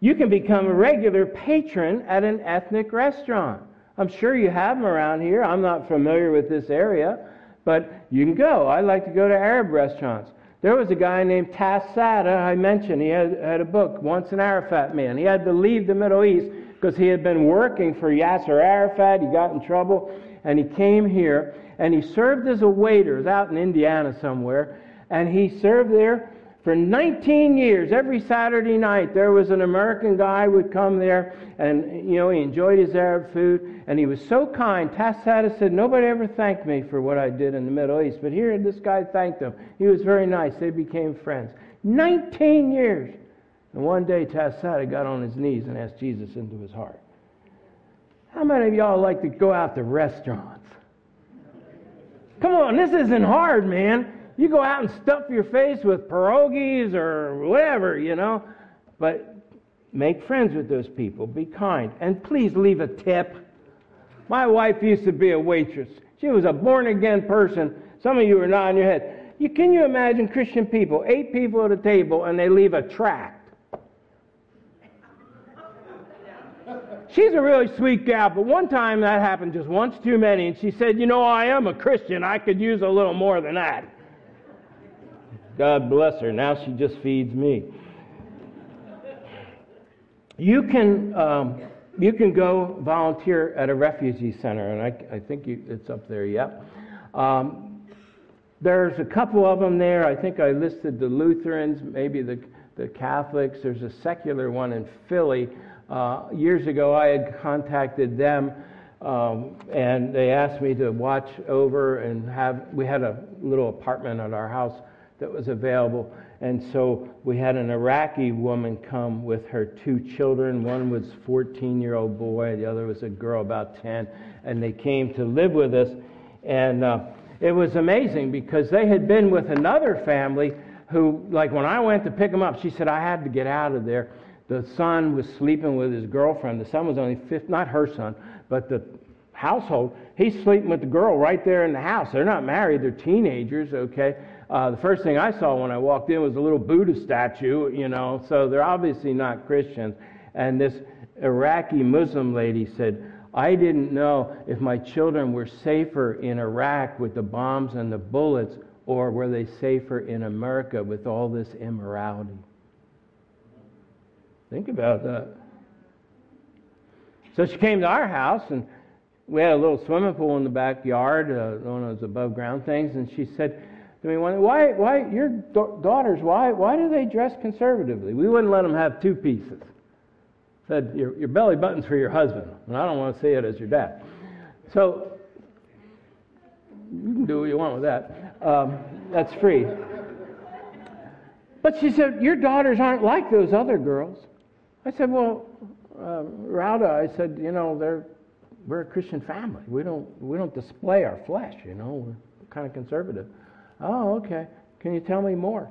You can become a regular patron at an ethnic restaurant. I'm sure you have them around here. I'm not familiar with this area, but you can go. I like to go to Arab restaurants. There was a guy named Tass Saada I mentioned. He had, had a book, Once an Arafat Man. He had to leave the Middle East because he had been working for Yasser Arafat. He got in trouble and he came here and he served as a waiter. Out in Indiana somewhere. And he served there for 19 years. Every Saturday night, there was an American guy would come there and, you know, he enjoyed his Arab food. And he was so kind. Tass Saada said, Nobody ever thanked me for what I did in the Middle East. But here, this guy thanked him. He was very nice. They became friends. 19 years. And one day, Tass Saada got on his knees and asked Jesus into his heart. How many of y'all like to go out to restaurants? Come on, this isn't hard, man. You go out and stuff your face with pierogies or whatever, you know. But make friends with those people. Be kind. And please leave a tip. My wife used to be a waitress. She was a born again person. Some of you are nodding your head. You, can you imagine Christian people, eight people at a table, and they leave a tract? She's a really sweet gal, but one time that happened just once too many, and she said, You know, I am a Christian. I could use a little more than that. God bless her. Now she just feeds me. You can, um, you can go volunteer at a refugee center, and I, I think you, it's up there, yep. Um, there's a couple of them there. I think I listed the Lutherans, maybe the, the Catholics. There's a secular one in Philly. Uh, years ago, I had contacted them, um, and they asked me to watch over and have. We had a little apartment at our house that was available, and so we had an Iraqi woman come with her two children. One was 14-year-old boy, the other was a girl about 10, and they came to live with us, and. Uh, it was amazing because they had been with another family who, like when I went to pick them up, she said, I had to get out of there. The son was sleeping with his girlfriend. The son was only fifth, not her son, but the household. He's sleeping with the girl right there in the house. They're not married, they're teenagers, okay? Uh, the first thing I saw when I walked in was a little Buddha statue, you know, so they're obviously not Christians. And this Iraqi Muslim lady said, I didn't know if my children were safer in Iraq with the bombs and the bullets or were they safer in America with all this immorality. Think about that. So she came to our house and we had a little swimming pool in the backyard, uh, one of those above ground things, and she said to me, "Why, why your daughters? Why, why do they dress conservatively? We wouldn't let them have two pieces." said, your, your belly button's for your husband, and I don't want to see it as your dad. So you can do what you want with that. Um, that's free. But she said, Your daughters aren't like those other girls. I said, Well, Rauda, I said, You know, they're, we're a Christian family. We don't, we don't display our flesh, you know, we're kind of conservative. Oh, okay. Can you tell me more?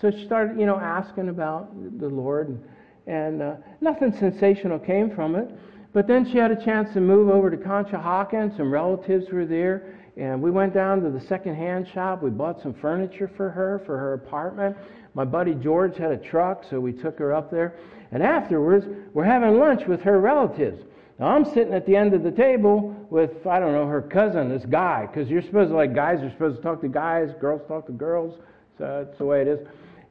So she started, you know, asking about the Lord. And, and uh, nothing sensational came from it. But then she had a chance to move over to Conshohocken. Some relatives were there, and we went down to the second-hand shop. We bought some furniture for her for her apartment. My buddy George had a truck, so we took her up there. And afterwards, we're having lunch with her relatives. Now I'm sitting at the end of the table with I don't know her cousin, this guy, because you're supposed to like guys are supposed to talk to guys, girls talk to girls. So that's the way it is.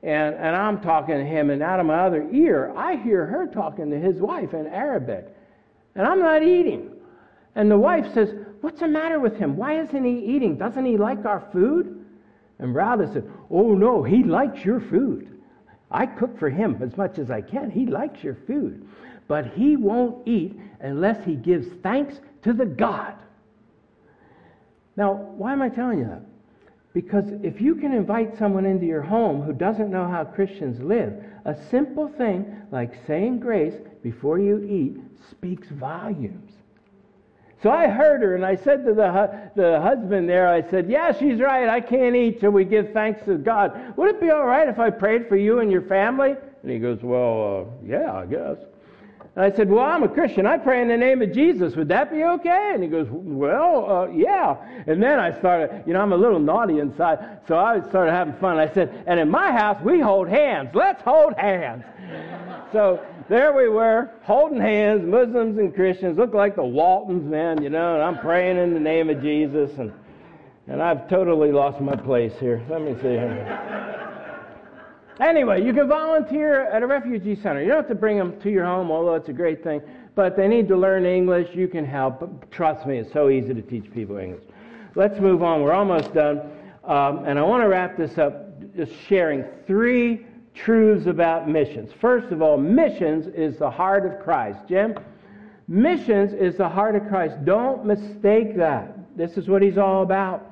And, and I'm talking to him, and out of my other ear, I hear her talking to his wife in Arabic. And I'm not eating. And the wife says, What's the matter with him? Why isn't he eating? Doesn't he like our food? And Rauda said, Oh, no, he likes your food. I cook for him as much as I can. He likes your food. But he won't eat unless he gives thanks to the God. Now, why am I telling you that? Because if you can invite someone into your home who doesn't know how Christians live, a simple thing like saying grace before you eat speaks volumes. So I heard her and I said to the, hu- the husband there, I said, Yeah, she's right. I can't eat till we give thanks to God. Would it be all right if I prayed for you and your family? And he goes, Well, uh, yeah, I guess. And I said, Well, I'm a Christian. I pray in the name of Jesus. Would that be okay? And he goes, Well, uh, yeah. And then I started, you know, I'm a little naughty inside. So I started having fun. I said, And in my house, we hold hands. Let's hold hands. so there we were, holding hands, Muslims and Christians. Look like the Waltons, man, you know, and I'm praying in the name of Jesus. And, and I've totally lost my place here. Let me see here. Anyway, you can volunteer at a refugee center. You don't have to bring them to your home, although it's a great thing. But they need to learn English. You can help. Trust me, it's so easy to teach people English. Let's move on. We're almost done. Um, and I want to wrap this up just sharing three truths about missions. First of all, missions is the heart of Christ. Jim? Missions is the heart of Christ. Don't mistake that. This is what he's all about.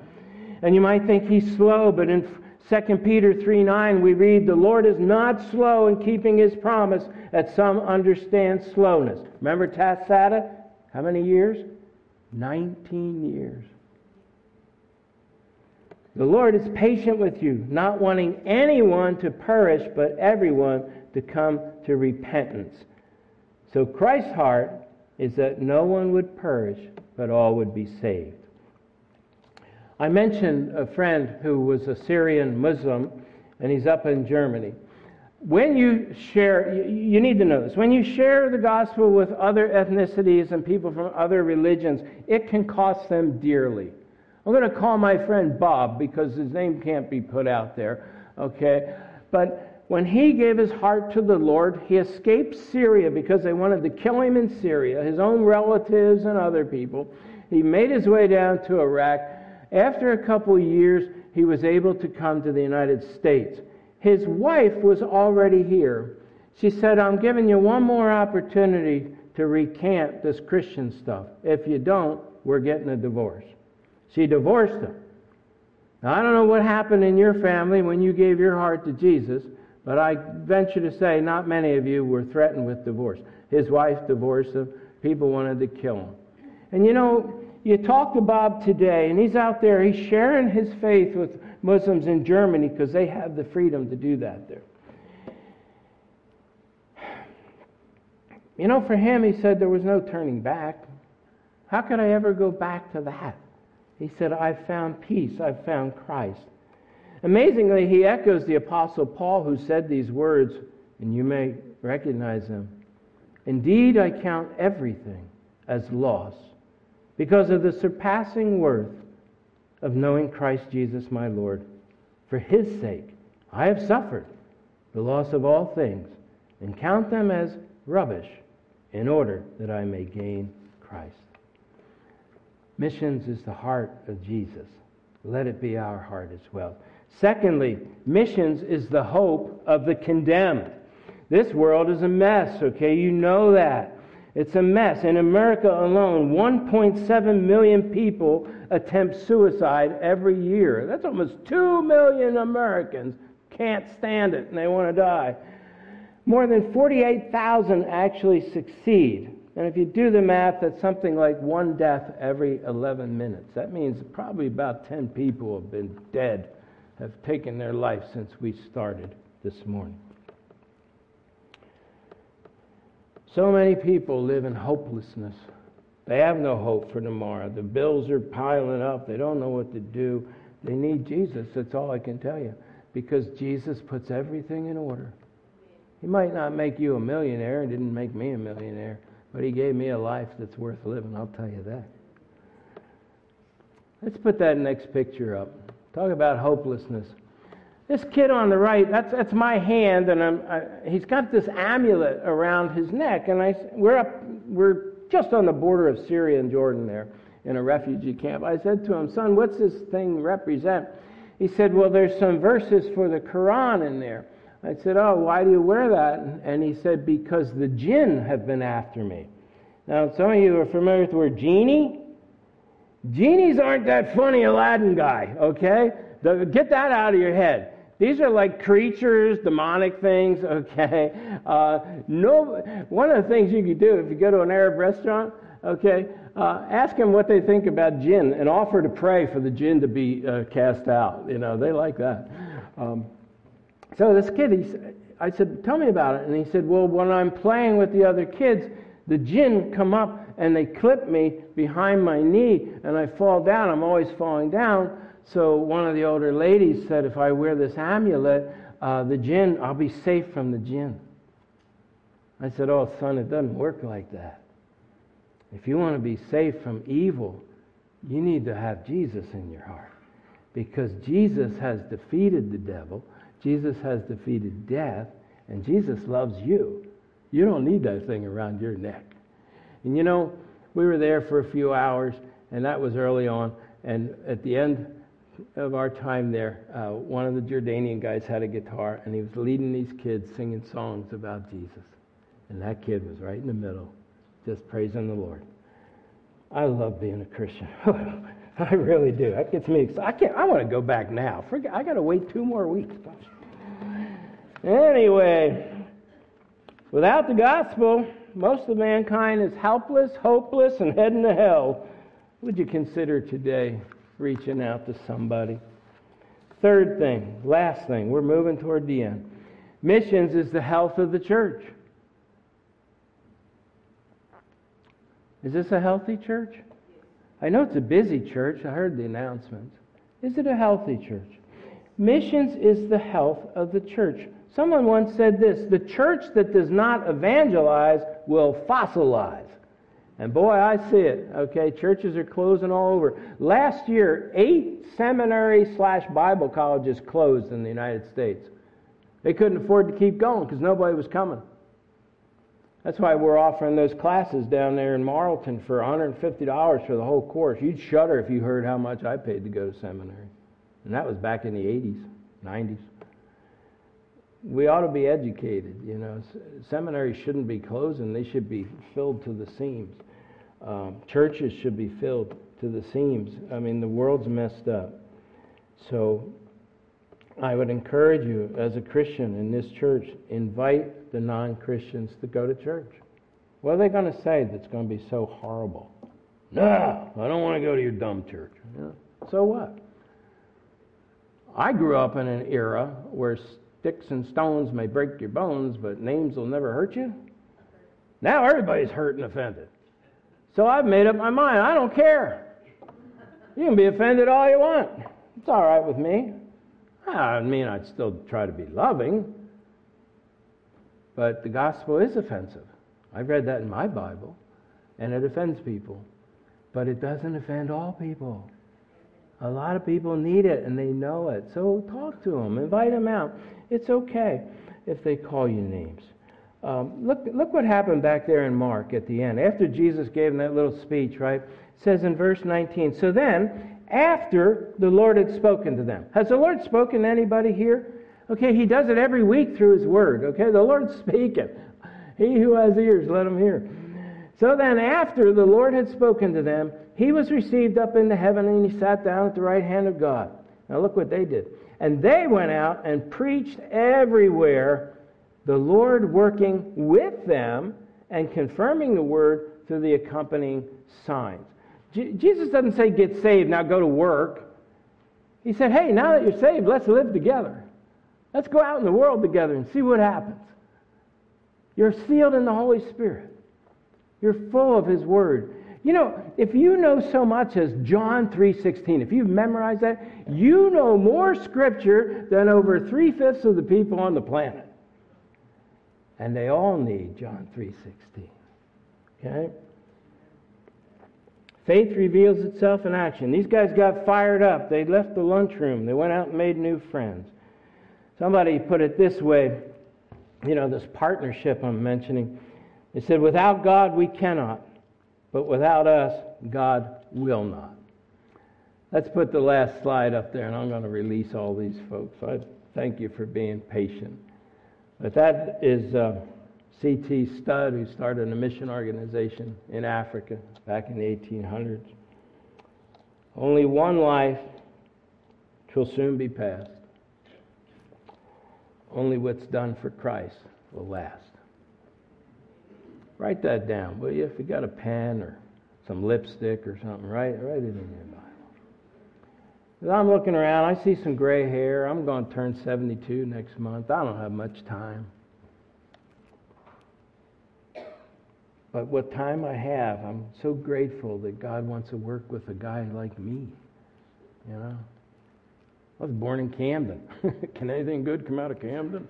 And you might think he's slow, but in 2 Peter 3 9, we read, The Lord is not slow in keeping his promise, that some understand slowness. Remember Tass Saada? How many years? 19 years. The Lord is patient with you, not wanting anyone to perish, but everyone to come to repentance. So Christ's heart is that no one would perish, but all would be saved. I mentioned a friend who was a Syrian Muslim, and he's up in Germany. when you share, you need to know this, when you share the gospel with other ethnicities and people from other religions, it can cost them dearly. I'm going to call my friend Bob because his name can't be put out there, okay? But when he gave his heart to the Lord, he escaped Syria because they wanted to kill him in Syria, his own relatives and other people. He made his way down to Iraq. After a couple of years, he was able to come to the United States. His wife was already here. She said, I'm giving you one more opportunity to recant this Christian stuff. If you don't, we're getting a divorce. She divorced him. Now, I don't know what happened in your family when you gave your heart to Jesus, but I venture to say not many of you were threatened with divorce. His wife divorced him. People wanted to kill him. And you know, you talk to Bob today, and he's out there, he's sharing his faith with Muslims in Germany because they have the freedom to do that there. You know, for him, he said there was no turning back. How could I ever go back to that? He said, I've found peace, I've found Christ. Amazingly, he echoes the Apostle Paul who said these words, and you may recognize them. Indeed, I count everything as loss because of the surpassing worth of knowing Christ Jesus my Lord. For his sake, I have suffered the loss of all things and count them as rubbish in order that I may gain Christ. Missions is the heart of Jesus. Let it be our heart as well. Secondly, missions is the hope of the condemned. This world is a mess, okay? You know that. It's a mess. In America alone, 1.7 million people attempt suicide every year. That's almost 2 million Americans can't stand it and they want to die. More than 48,000 actually succeed. And if you do the math, that's something like one death every 11 minutes. That means probably about 10 people have been dead, have taken their life since we started this morning. So many people live in hopelessness. They have no hope for tomorrow. The bills are piling up. They don't know what to do. They need Jesus. That's all I can tell you. Because Jesus puts everything in order. He might not make you a millionaire, He didn't make me a millionaire, but He gave me a life that's worth living, I'll tell you that. Let's put that next picture up. Talk about hopelessness. This kid on the right, that's, that's my hand, and I'm, I, he's got this amulet around his neck. And I, we're, up, we're just on the border of Syria and Jordan there in a refugee camp. I said to him, Son, what's this thing represent? He said, Well, there's some verses for the Quran in there. I said, Oh, why do you wear that? And he said, Because the jinn have been after me. Now, some of you are familiar with the word genie. Genies aren't that funny Aladdin guy, okay? Get that out of your head. These are like creatures, demonic things, *laughs* okay? Uh, no, one of the things you could do if you go to an Arab restaurant, okay, uh, ask them what they think about jinn and offer to pray for the jinn to be uh, cast out. You know, they like that. Um, so this kid, he, I said, tell me about it. And he said, well, when I'm playing with the other kids, the jinn come up and they clip me behind my knee and I fall down. I'm always falling down. So one of the older ladies said, if I wear this amulet, uh, the jinn, I'll be safe from the jinn. I said, oh, son, it doesn't work like that. If you want to be safe from evil, you need to have Jesus in your heart. Because Jesus has defeated the devil, Jesus has defeated death, and Jesus loves you. You don't need that thing around your neck. And you know, we were there for a few hours, and that was early on. And at the end, of our time there, uh, one of the Jordanian guys had a guitar, and he was leading these kids singing songs about Jesus. And that kid was right in the middle, just praising the Lord. I love being a Christian. *laughs* I really do. That gets me excited. I can't. I want to go back now. Forget. I got to wait two more weeks. Anyway, without the gospel, most of mankind is helpless, hopeless, and heading to hell. Would you consider today reaching out to somebody. Third thing, last thing, we're moving toward the end. Missions is the health of the church. Is this a healthy church? I know it's a busy church. I heard the announcements. Is it a healthy church? Missions is the health of the church. Someone once said this the church that does not evangelize will fossilize. And boy, I see it. Okay, churches are closing all over. Last year, eight seminary slash Bible colleges closed in the United States. They couldn't afford to keep going because nobody was coming. That's why we're offering those classes down there in Marlton for $150 for the whole course. You'd shudder if you heard how much I paid to go to seminary. And that was back in the 80s, 90s. We ought to be educated, you know. Seminaries shouldn't be closing, they should be filled to the seams. Um, churches should be filled to the seams. I mean, the world's messed up. So I would encourage you, as a Christian in this church, invite the non Christians to go to church. What are they going to say that's going to be so horrible? No, I don't want to go to your dumb church. so what? I grew up in an era where sticks and stones may break your bones, but names will never hurt you. Now everybody's hurt and offended. So I've made up my mind. I don't care. You can be offended all you want. It's all right with me. I mean, I'd still try to be loving, but the gospel is offensive. I've read that in my Bible, and it offends people. But it doesn't offend all people. A lot of people need it, and they know it. So talk to them, invite them out. It's okay if they call you names. Um, look, look what happened back there in Mark at the end. After Jesus gave them that little speech, right? It says in verse 19, So then, after the Lord had spoken to them. Has the Lord spoken to anybody here? Okay, He does it every week through His Word. Okay, the Lord's *laughs* speaking. He who has ears, let him hear. So then, after the Lord had spoken to them, He was received up into heaven and He sat down at the right hand of God. Now, look what they did. And they went out and preached everywhere the Lord working with them and confirming the word through the accompanying signs. Je- Jesus doesn't say, get saved, now go to work. He said, hey, now that you're saved, let's live together. Let's go out in the world together and see what happens. You're sealed in the Holy Spirit. You're full of His Word. You know, if you know so much as John 3.16, if you've memorized that, you know more Scripture than over three-fifths of the people on the planet. And they all need John 3:16. Okay? Faith reveals itself in action. These guys got fired up. They left the lunchroom. They went out and made new friends. Somebody put it this way, you know, this partnership I'm mentioning. They said, without God we cannot, but without us, God will not. Let's put the last slide up there, and I'm going to release all these folks. I thank you for being patient. But that is uh, C.T. Studd, who started a mission organization in Africa back in the 1800s. Only one life will soon be passed. Only what's done for Christ will last. Write that down, will you? If you got a pen or some lipstick or something, write, write it in your Bible. I'm looking around, I see some gray hair. I'm going to turn 72 next month. I don't have much time. But what time I have, I'm so grateful that God wants to work with a guy like me. You know? I was born in Camden. *laughs* Can anything good come out of Camden?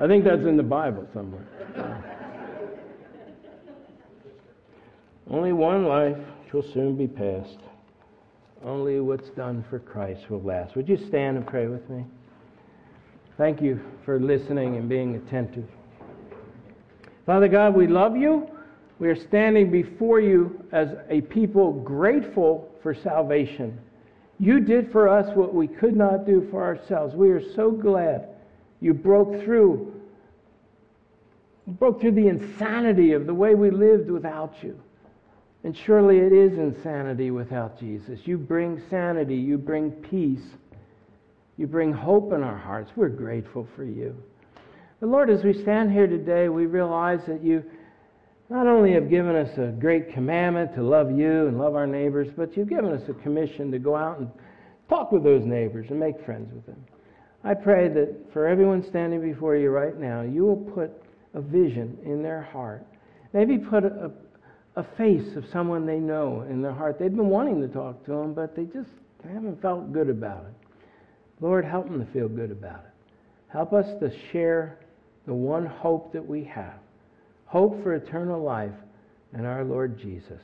I, think that's in the Bible somewhere. Only one life shall soon be past. Only what's done for Christ will last. Would you stand and pray with me? Thank you for listening and being attentive. Father God, we love you. We are standing before you as a people grateful for salvation. You did for us what we could not do for ourselves. We are so glad you broke through broke through the insanity of the way we lived without you. And surely it is insanity without Jesus. You bring sanity, you bring peace, you bring hope in our hearts. We're grateful for you. But Lord, as we stand here today, we realize that you not only have given us a great commandment to love you and love our neighbors, but you've given us a commission to go out and talk with those neighbors and make friends with them. I pray that for everyone standing before you right now, you will put a vision in their heart. Maybe put a, a face of someone they know in their heart. They've been wanting to talk to them, but they just haven't felt good about it. Lord, help them to feel good about it. Help us to share the one hope that we have hope for eternal life and our Lord Jesus.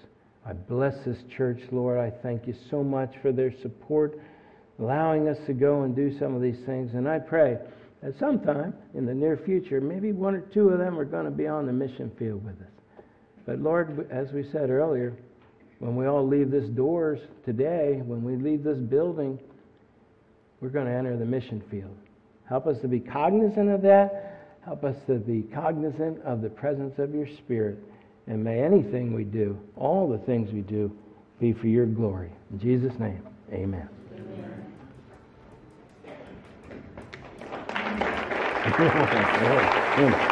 I bless this church, Lord. I thank you so much for their support, allowing us to go and do some of these things. And I pray that sometime in the near future, maybe one or two of them are going to be on the mission field with us. But Lord, as we said earlier, when we all leave this doors today, when we leave this building, we're going to enter the mission field. Help us to be cognizant of that. Help us to be cognizant of the presence of your Spirit. And may anything we do, all the things we do, be for your glory. In Jesus' name, amen. amen. *laughs*